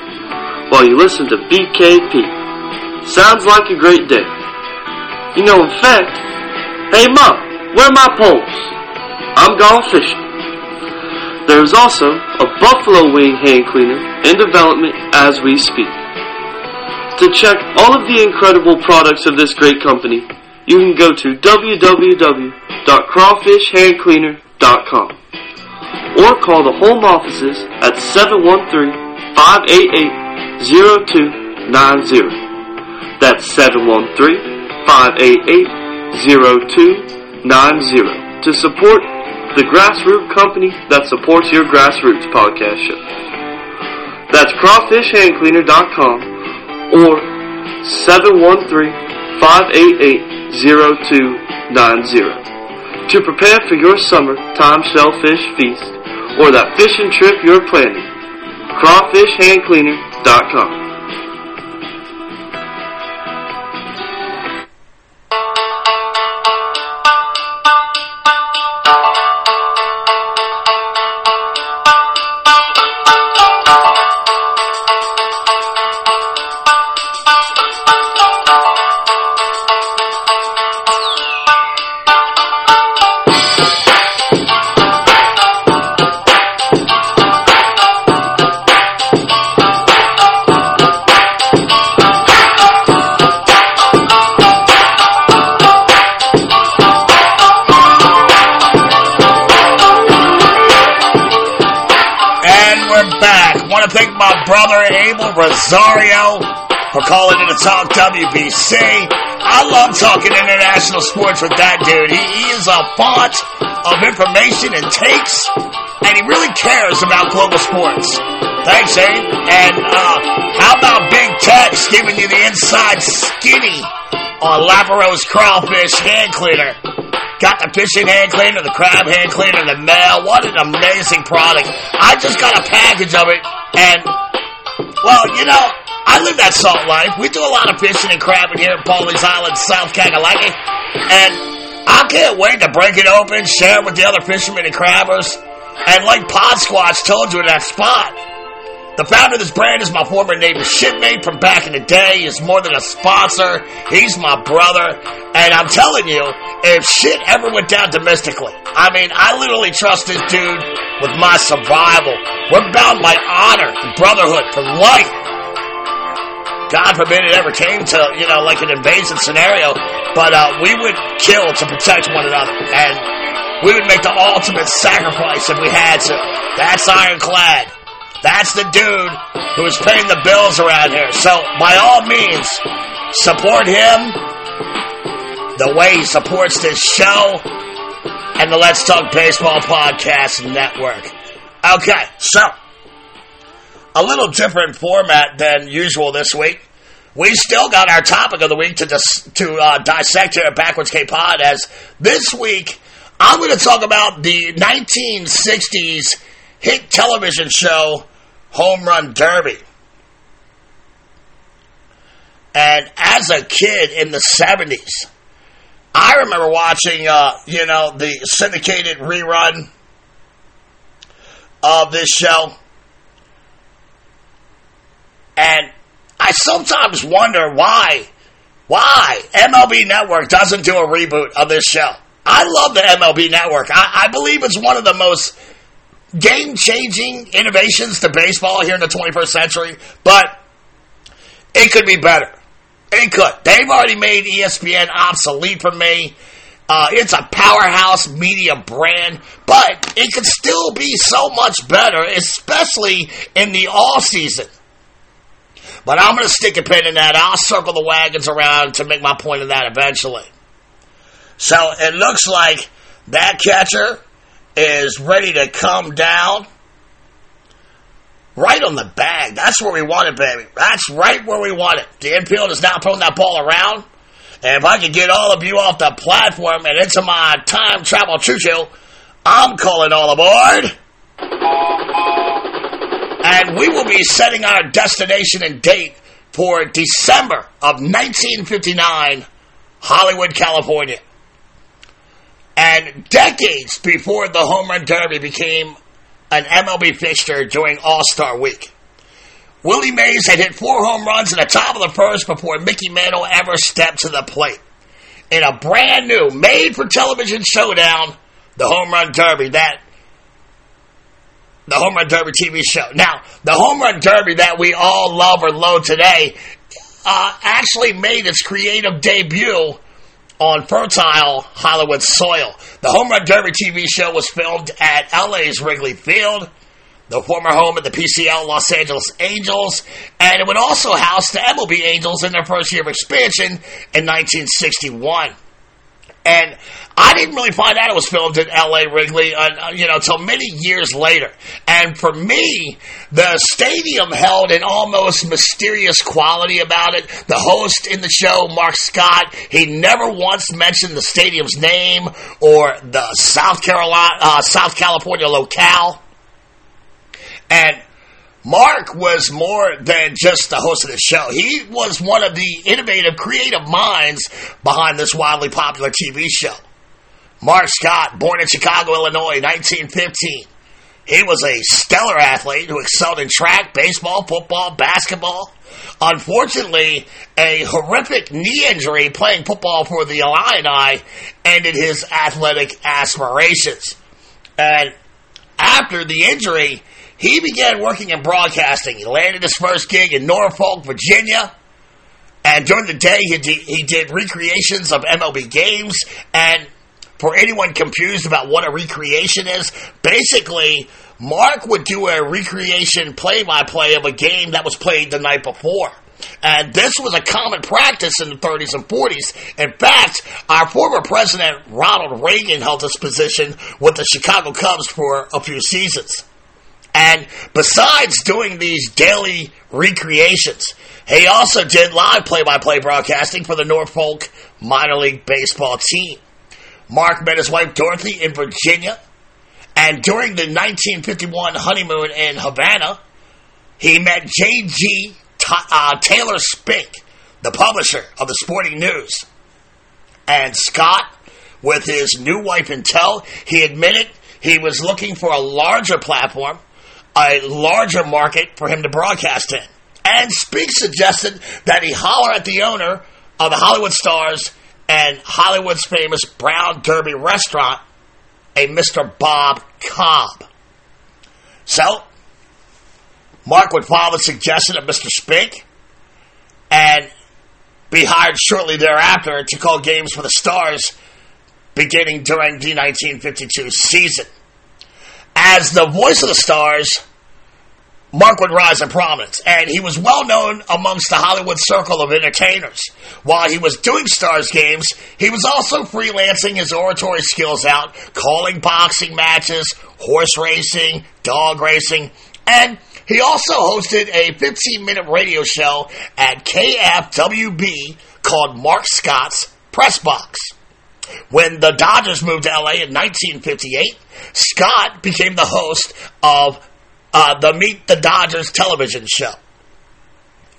Speaker 9: while you listen to BKP. Sounds like a great day. You know, in fact, hey Mom, where are my poles? I'm gone fishing. There is also a buffalo wing hand cleaner in development as we speak. To check all of the incredible products of this great company, you can go to www.crawfishhandcleaner.com or call the home offices at 713-588-0290. That's 713-588-0290 to support the grassroots company that supports your grassroots podcast show. That's crawfishhandcleaner.com or 713-588-0290 to prepare for your summertime shellfish feast or that fishing trip you're planning. crawfishhandcleaner.com
Speaker 6: my brother Abel Rosario for calling in to talk WBC. I love talking international sports with that dude. He, he is a font of information and takes, and he really cares about global sports. Thanks, Abe. And uh, how about Big Tex giving you the inside skinny on Laparo's crawfish hand cleaner? Got the fishing hand cleaner, the crab hand cleaner, the mail. What an amazing product. I just got a package of it, and, well, you know, I live that salt life. We do a lot of fishing and crabbing here at Pawleys Island, South Kakalaki. And I can't wait to break it open, share it with the other fishermen and crabbers. And like Pod Squatch told you in that spot, the founder of this brand is my former neighbor shipmate from back in the day. He's more than a sponsor. He's my brother. And I'm telling you, if shit ever went down domestically, I mean, I literally trust this dude with my survival. We're bound by honor and brotherhood for life. God forbid it ever came to, you know, like an invasion scenario, but uh, we would kill to protect one another. And we would make the ultimate sacrifice if we had to. That's ironclad. That's the dude who is paying the bills around here. So, by all means, support him the way he supports this show and the Let's Talk Baseball Podcast Network. Okay, so a little different format than usual this week. We still got our topic of the week to dis- to uh, dissect here at Backwards K Pod. As this week, I'm going to talk about the 1960s hit television show Home Run Derby. And as a kid in the 70s, I remember watching, uh, you know, the syndicated rerun of this show. And I sometimes wonder why, why MLB Network doesn't do a reboot of this show. I love the MLB Network. I, I believe it's one of the most game changing innovations to baseball here in the 21st century, but it could be better. It could. They've already made ESPN obsolete for me. Uh, it's a powerhouse media brand, but it could still be so much better, especially in the off season. But I'm going to stick a pin in that. I'll circle the wagons around to make my point of that eventually. So it looks like that catcher is ready to come down. Right on the bag. That's where we want it, baby. That's right where we want it. The infield is now throwing that ball around. And if I could get all of you off the platform and into my time travel choo choo, I'm calling all aboard. And we will be setting our destination and date for December of 1959, Hollywood, California. And decades before the Home Run Derby became an MLB fixture during All Star Week. Willie Mays had hit four home runs in the top of the first before Mickey Mantle ever stepped to the plate. In a brand new, made for television showdown, the Home Run Derby, that the Home Run Derby TV show. Now, the Home Run Derby that we all love or loathe today uh, actually made its creative debut on fertile Hollywood soil. The Home Run Derby TV show was filmed at LA's Wrigley Field, the former home of the PCL Los Angeles Angels, and it would also house the MLB Angels in their first year of expansion in 1961. And I didn't really find out it was filmed in L.A. Wrigley, uh, you know, until many years later. And for me, the stadium held an almost mysterious quality about it. The host in the show, Mark Scott, he never once mentioned the stadium's name or the South Carolina, uh, South California locale. And Mark was more than just the host of the show. He was one of the innovative, creative minds behind this wildly popular TV show. Mark Scott, born in Chicago, Illinois, 1915. He was a stellar athlete who excelled in track, baseball, football, basketball. Unfortunately, a horrific knee injury playing football for the Illini ended his athletic aspirations. And after the injury, he began working in broadcasting. He landed his first gig in Norfolk, Virginia. And during the day, he did, he did recreations of MLB games. And for anyone confused about what a recreation is, basically, Mark would do a recreation play by play of a game that was played the night before. And this was a common practice in the 30s and 40s. In fact, our former president, Ronald Reagan, held this position with the Chicago Cubs for a few seasons. And besides doing these daily recreations, he also did live play by play broadcasting for the Norfolk minor league baseball team. Mark met his wife Dorothy in Virginia, and during the 1951 honeymoon in Havana, he met J.G. uh, Taylor Spink, the publisher of the Sporting News. And Scott with his new wife in tow. He admitted he was looking for a larger platform, a larger market for him to broadcast in. And Spink suggested that he holler at the owner of the Hollywood Stars and Hollywood's famous Brown Derby restaurant, a Mr. Bob Cobb. So, Mark would follow the suggestion of Mr. Spink and be hired shortly thereafter to call games for the Stars beginning during the 1952 season. As the voice of the Stars, Mark would rise in prominence, and he was well known amongst the Hollywood circle of entertainers. While he was doing Stars games, he was also freelancing his oratory skills out, calling boxing matches, horse racing, dog racing, and he also hosted a 15 minute radio show at KFWB called Mark Scott's Press Box. When the Dodgers moved to LA in 1958, Scott became the host of uh, the Meet the Dodgers television show.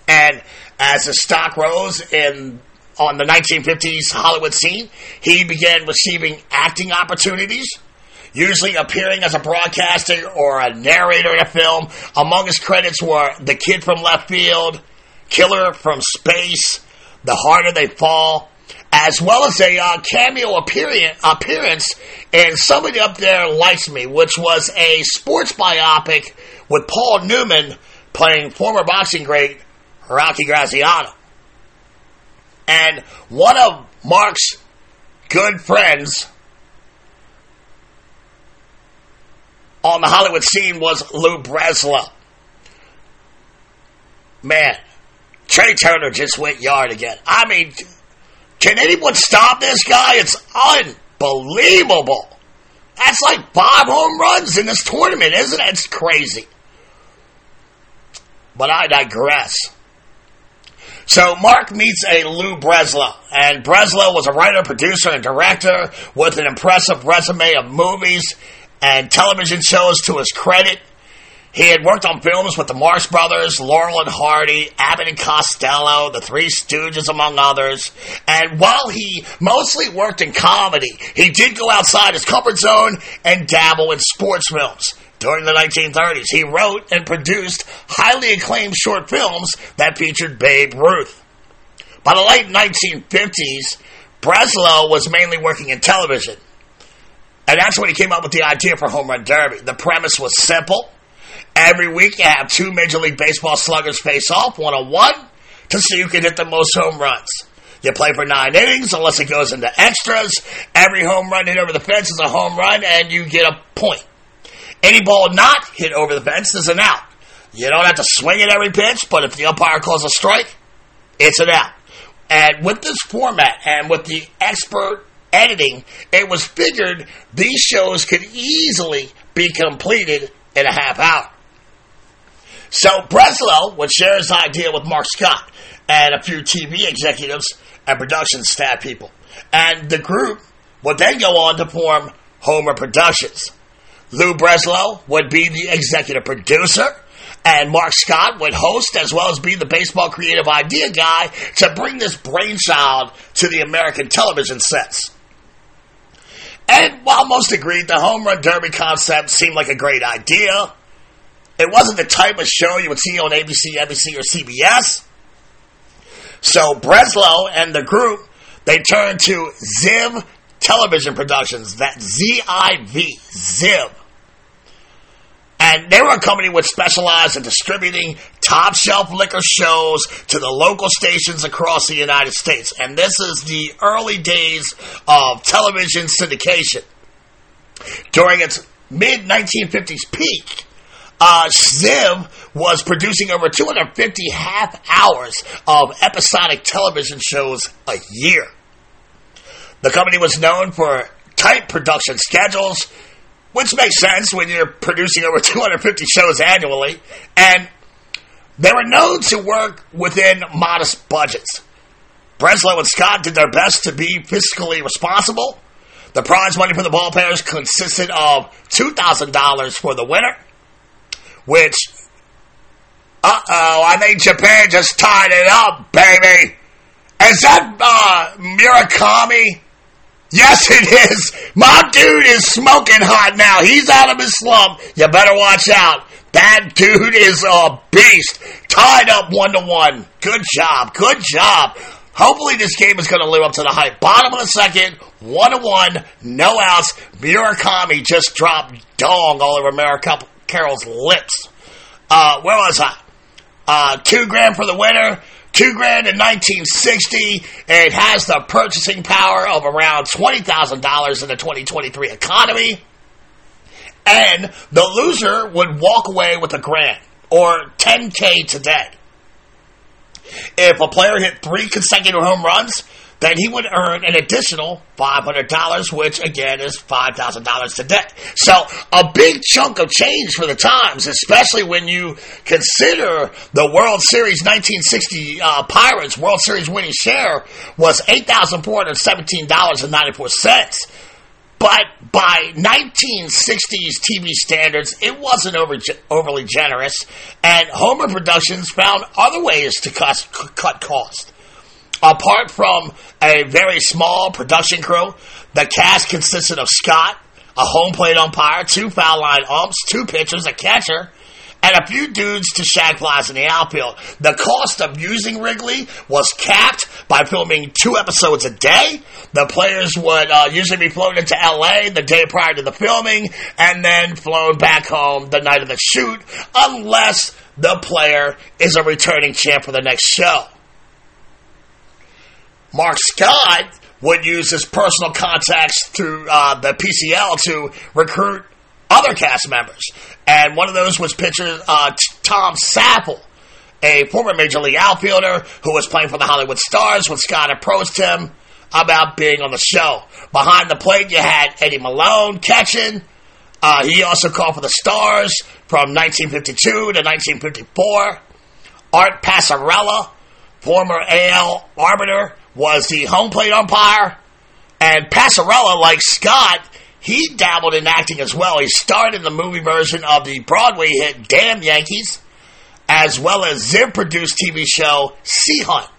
Speaker 6: And as the stock rose in on the 1950s Hollywood scene, he began receiving acting opportunities, usually appearing as a broadcaster or a narrator in a film. Among his credits were The Kid from Left Field, Killer from Space, The Harder They Fall, as well as a uh, cameo appearance in Somebody Up There Likes Me, which was a sports biopic with Paul Newman playing former boxing great Rocky Graziano. And one of Mark's good friends on the Hollywood scene was Lou Breslow. Man, Trea Turner just went yard again. I mean, can anyone stop this guy? It's unbelievable. That's like five home runs in this tournament, isn't it? It's crazy. But I digress. So Mark meets a Lou Breslow, and Breslow was a writer, producer, and director with an impressive resume of movies and television shows to his credit. He had worked on films with the Marx Brothers, Laurel and Hardy, Abbott and Costello, the Three Stooges, among others. And while he mostly worked in comedy, he did go outside his comfort zone and dabble in sports films. During the 1930s, he wrote and produced highly acclaimed short films that featured Babe Ruth. By the late 1950s, Breslow was mainly working in television. And that's when he came up with the idea for Home Run Derby. The premise was simple. Every week you have two Major League Baseball sluggers face off, one on one, to see who can hit the most home runs. You play for nine innings unless it goes into extras. Every home run hit over the fence is a home run, and you get a point. Any ball not hit over the fence is an out. You don't have to swing at every pitch, but if the umpire calls a strike, it's an out. And with this format and with the expert editing, it was figured these shows could easily be completed in a half hour. So Breslow would share his idea with Mark Scott and a few TV executives and production staff people. And the group would then go on to form Homer Productions. Lou Breslow would be the executive producer, and Mark Scott would host as well as be the baseball creative idea guy to bring this brainchild to the American television sets. And while most agreed the home run derby concept seemed like a great idea, it wasn't the type of show you would see on ABC, NBC, or CBS. So Breslow and the group, they turned to Ziv Television Productions, that Z-I-V, Ziv. And they were a company which specialized in distributing top shelf liquor shows to the local stations across the United States. And this is the early days of television syndication. During its mid 1950s peak, uh, Ziv was producing over 250 half hours of episodic television shows a year. The company was known for tight production schedules, which makes sense when you're producing over 250 shows annually, and they were known to work within modest budgets. Breslow and Scott did their best to be fiscally responsible. The prize money for the ball players consisted of $2,000 for the winner, which, uh oh, I think Japan just tied it up, baby. Is that uh, Murakami? Yes, it is. My dude is smoking hot now. He's out of his slump. You better watch out. That dude is a beast. Tied up one to one. Good job. Good job. Hopefully this game is going to live up to the hype. Bottom of the second, one to one, no outs. Murakami just dropped dong all over America Carroll's lips. Uh, where was I? Uh, two grand for the winner. Two grand in 1960. It has the purchasing power of around $20,000 in the 2023 economy. And the loser would walk away with a grand or 10K today. If a player hit three consecutive home runs, then he would earn an additional $500, which again is $5,000 today. So a big chunk of change for the times, especially when you consider the World Series 1960 uh, Pirates World Series winning share was $8,417.94. But by 1960s TV standards, it wasn't over, overly generous, and Homer Productions found other ways to cut, cut costs. Apart from a very small production crew, the cast consisted of Scott, a home plate umpire, two foul line umps, two pitchers, a catcher, and a few dudes to shag flies in the outfield. The cost of using Wrigley was capped by filming two episodes a day. The players would uh, usually be flown into LA the day prior to the filming and then flown back home the night of the shoot, unless the player is a returning champ for the next show. Mark Scott would use his personal contacts through uh, the PCL to recruit other cast members. And one of those was pitcher uh, Tom Saffell, a former Major League outfielder who was playing for the Hollywood Stars when Scott approached him about being on the show. Behind the plate, you had Eddie Malone catching. Uh, he also called for the Stars from 1952 to 1954. Art Passarella, former AL arbiter, was the home plate umpire. And Passarella, like Scott, he dabbled in acting as well. He starred in the movie version of the Broadway hit Damn Yankees, as well as Ziv produced TV show Sea Hunt.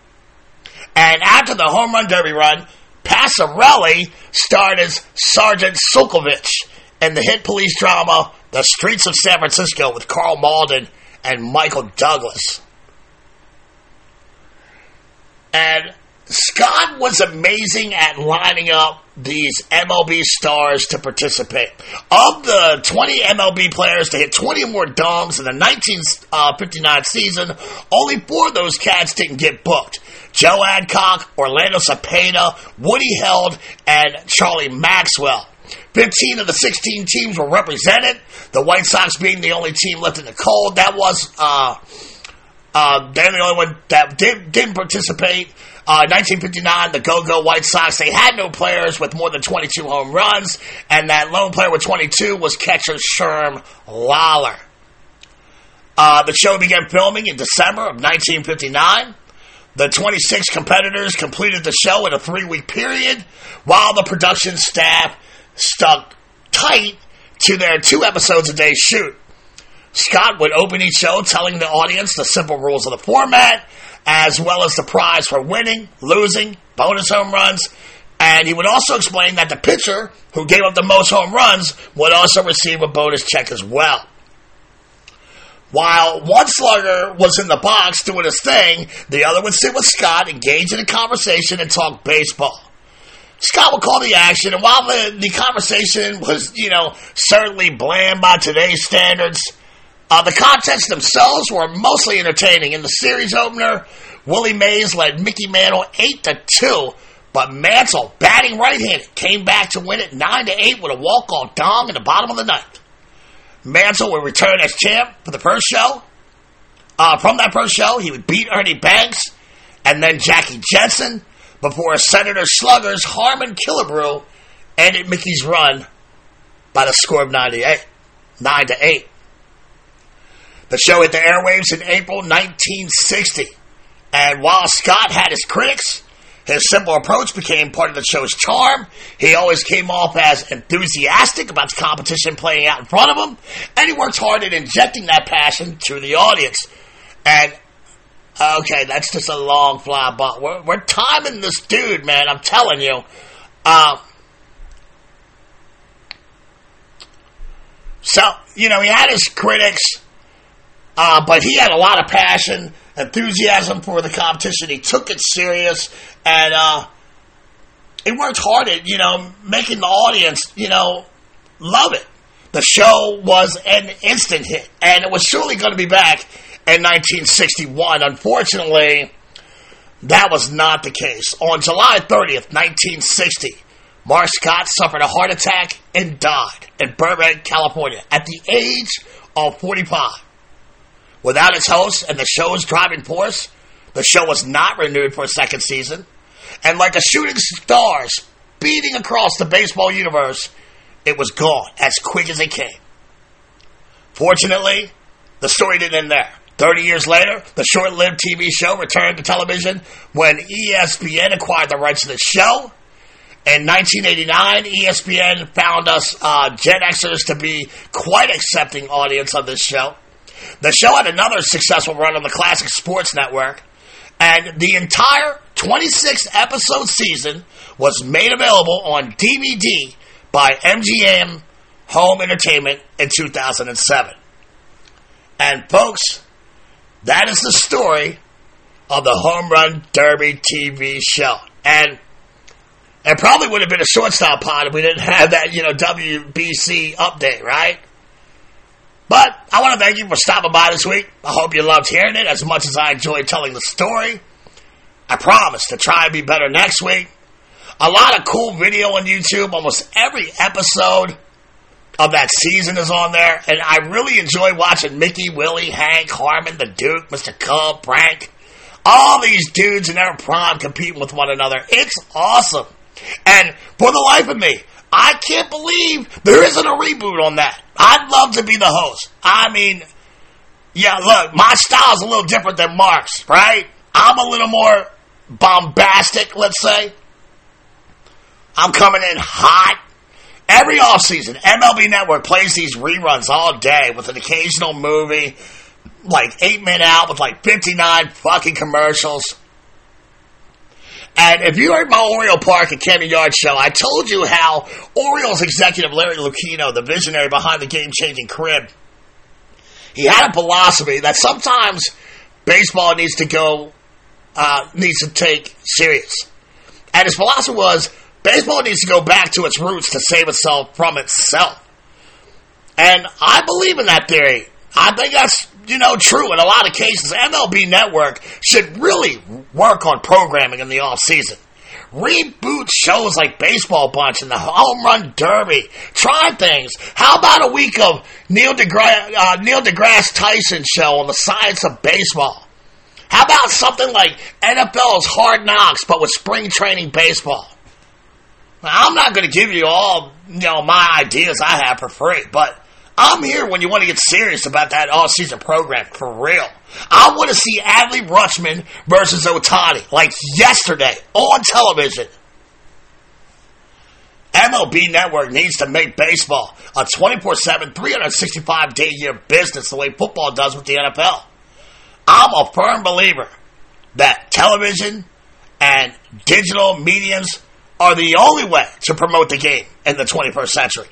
Speaker 6: And after the home run derby run, Passarella starred as Sergeant Sekulovich in the hit police drama The Streets of San Francisco with Karl Malden and Michael Douglas. And Scott was amazing at lining up these MLB stars to participate. Of the 20 MLB players to hit 20 or more dongs in the 1959 season, only four of those cats didn't get booked. Joe Adcock, Orlando Cepeda, Woody Held, and Charlie Maxwell. 15 of the 16 teams were represented, the White Sox being the only team left in the cold. That was, uh, uh, they're the only one that did, didn't participate. Uh, 1959, the Go-Go White Sox, they had no players with more than 22 home runs, and that lone player with 22 was catcher Sherm Lollar. Uh, the show began filming in December of 1959. The 26 competitors completed the show in a three-week period, while the production staff stuck tight to their two episodes a day shoot. Scott would open each show telling the audience the simple rules of the format as well as the prize for winning, losing, bonus home runs. And he would also explain that the pitcher who gave up the most home runs would also receive a bonus check as well. While one slugger was in the box doing his thing, the other would sit with Scott, engage in a conversation, and talk baseball. Scott would call the action, and while the, the conversation was, you know, certainly bland by today's standards, uh, the contests themselves were mostly entertaining. In the series opener, Willie Mays led Mickey Mantle 8 to 2, but Mantle, batting right-handed, came back to win it 9 to 8 with a walk-on dong in the bottom of the ninth. Mantle would return as champ for the first show. Uh, from that first show, he would beat Ernie Banks and then Jackie Jensen before Senator Slugger's Harmon Killebrew ended Mickey's run by the score of 98, 9 to 8. The show hit the airwaves in April 1960. And while Scott had his critics, his simple approach became part of the show's charm. He always came off as enthusiastic about the competition playing out in front of him, and he worked hard at injecting that passion to the audience. And okay, that's just a long fly but We're, we're timing this dude, man. I'm telling you. Uh, so you know he had his critics uh, but he had a lot of passion, enthusiasm for the competition. He took it serious, and uh, he worked hard at, you know, making the audience, you know, love it. The show was an instant hit, and it was surely going to be back in 1961. Unfortunately, that was not the case. On July 30th, 1960, Mark Scott suffered a heart attack and died in Burbank, California at the age of 45. Without its host and the show's driving force, the show was not renewed for a second season. And like a shooting star speeding across the baseball universe, it was gone as quick as it came. Fortunately, the story didn't end there. 30 years later, the short lived TV show returned to television when ESPN acquired the rights to the show. In 1989, ESPN found us uh, Gen Xers to be quite accepting audience of this show. The show had another successful run on the Classic Sports Network, and the entire 26 episode season was made available on DVD by MGM Home Entertainment in 2007. And folks, that is the story of the Home Run Derby TV show. And it probably would have been a shortstop pod if we didn't have that, you know, WBC update, right? But I want to thank you for stopping by this week. I hope you loved hearing it as much as I enjoyed telling the story. I promise to try and be better next week. A lot of cool video on YouTube. Almost every episode of that season is on there. And I really enjoy watching Mickey, Willie, Hank, Harmon, the Duke, Mr. Cub, Frank. All these dudes in their prime competing with one another. It's awesome. And for the life of me, I can't believe there isn't a reboot on that. I'd love to be the host. I mean, yeah, look, my style's a little different than Mark's, right? I'm a little more bombastic, let's say. I'm coming in hot. Every offseason, MLB Network plays these reruns all day with an occasional movie, like eight minute out with like 59 fucking commercials. And if you heard my Oriole Park and Camden Yard show, I told you how Orioles executive Larry Lucchino, the visionary behind the game changing crib, he had a philosophy that sometimes baseball needs to go, uh, needs to take serious. And his philosophy was baseball needs to go back to its roots to save itself from itself. And I believe in that theory. I think that's you know, true in a lot of cases. MLB Network should really work on programming in the off season. Reboot shows like Baseball Bunch and the Home Run Derby. Try things. How about a week of Neil deGrasse, uh, Neil deGrasse Tyson show on the science of baseball? How about something like NFL's Hard Knocks, but with spring training baseball? Now, I'm not going to give you all, you know, my ideas I have for free, but I'm here when you want to get serious about that all-season program for real. I want to see Adley Rutschman versus Ohtani like yesterday on television. MLB Network needs to make baseball a 24-7, 365-day year business the way football does with the NFL. I'm a firm believer that television and digital mediums are the only way to promote the game in the 21st century.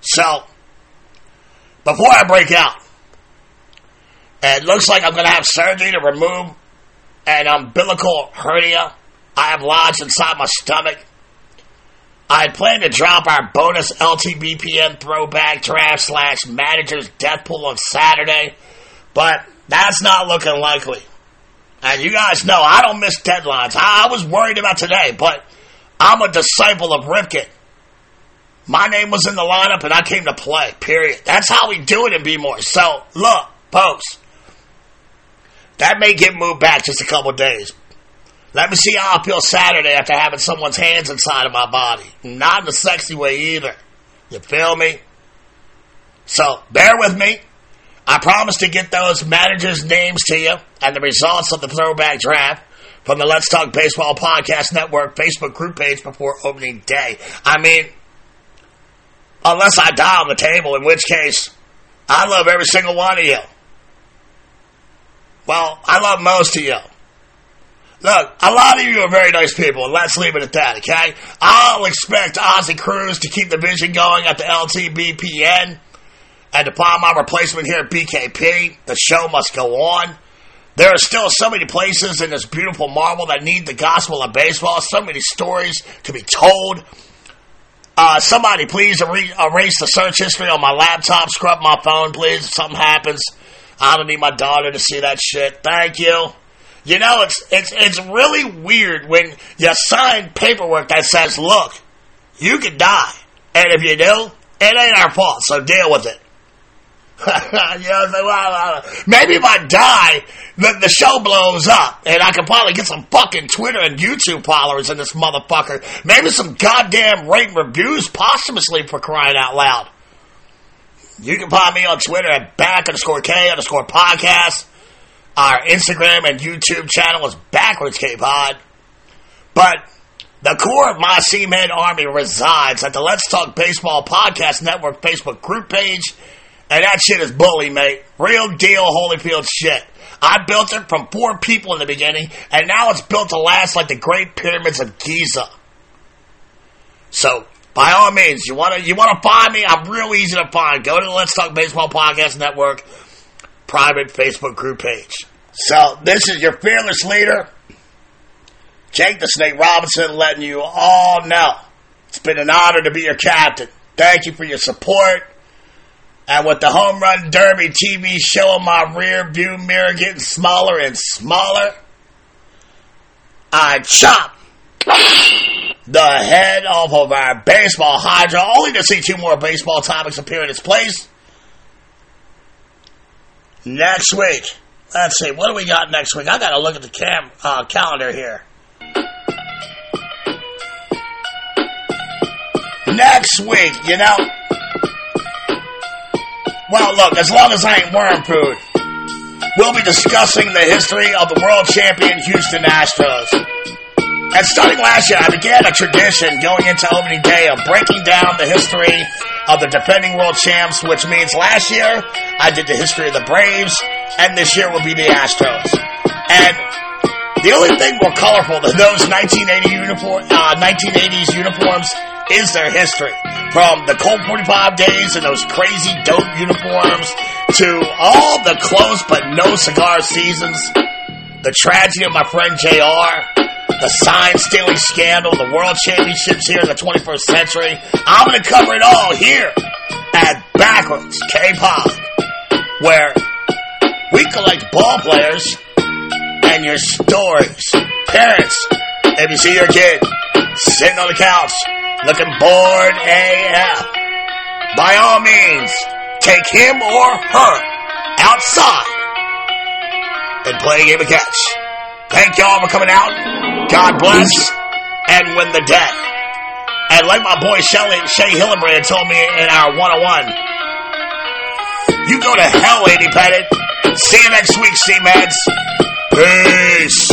Speaker 6: So, before I break out, it looks like I'm going to have surgery to remove an umbilical hernia I have lodged inside my stomach. I had planned to drop our bonus LTBPN throwback draft slash manager's death pool on Saturday, but that's not looking likely. And you guys know I don't miss deadlines. I, was worried about today, but I'm a disciple of Ripken. My name was in the lineup and I came to play, period. That's how we do it in B More. So, look, folks, that may get moved back just a couple days. Let me see how I feel Saturday after having someone's hands inside of my body. Not in a sexy way either. You feel me? So, bear with me. I promise to get those managers' names to you and the results of the throwback draft from the Let's Talk Baseball Podcast Network Facebook group page before opening day. I mean, Unless I die on the table, in which case, I love every single one of you. Well, I love most of you. Look, a lot of you are very nice people, and let's leave it at that, okay? I'll expect Ozzy Cruz to keep the vision going at the LTBPN and to find my replacement here at BKP. The show must go on. There are still so many places in this beautiful marble that need the gospel of baseball, so many stories to be told. Uh, somebody please erase the search history on my laptop, scrub my phone, please, if something happens. I don't need my daughter to see that shit. Thank you. You know, it's it's it's really weird when you sign paperwork that says, "Look, you could die, and if you do, it ain't our fault, so deal with it." You know, well, maybe if I die, the, the show blows up, and I can probably get some fucking Twitter and YouTube followers in this motherfucker. Maybe some goddamn rate reviews posthumously for crying out loud. You can find me on Twitter at back underscore K underscore podcast. Our Instagram and YouTube channel is backwards K-Pod. But the core of my Seaman Army resides at the Let's Talk Baseball Podcast Network Facebook group page. And that shit is bully, mate. Real deal Holyfield shit. I built it from four people in the beginning, and now it's built to last like the Great Pyramids of Giza. So, by all means, you wanna you wanna find me? I'm real easy to find. Go to the Let's Talk Baseball Podcast Network private Facebook group page. So this is your fearless leader, Jake the Snake Robinson, letting you all know it's been an honor to be your captain. Thank you for your support. And with the Home Run Derby TV show in my rear view mirror getting smaller and smaller, I chop the head off of our baseball hydra only to see two more baseball topics appear in its place next week. Let's see, what do we got next week? I got to look at the cam uh, calendar here. Next week, you know. Well, look, as long as I ain't worm food, we'll be discussing the history of the world champion Houston Astros. And starting last year, I began a tradition going into opening day of breaking down the history of the defending world champs, which means last year I did the history of the Braves, and this year will be the Astros. And the only thing more colorful than those 1980 uniform, uh, 1980s uniforms is their history. From the Colt 45 days and those crazy dope uniforms to all the close but no cigar seasons, the tragedy of my friend JR, the sign stealing scandal, the world championships here in the 21st century. I'm going to cover it all here at Backwards K-Pod, where we collect ball players and your stories. Parents, if you see your kid sitting on the couch looking bored AF, by all means, take him or her outside and play a game of catch. Thank y'all for coming out. God bless and win the day. And like my boy Shelly, Shea Hillenbrand told me in our 101, you go to hell, Lady Pettit. See you next week, C-Meds. Peace.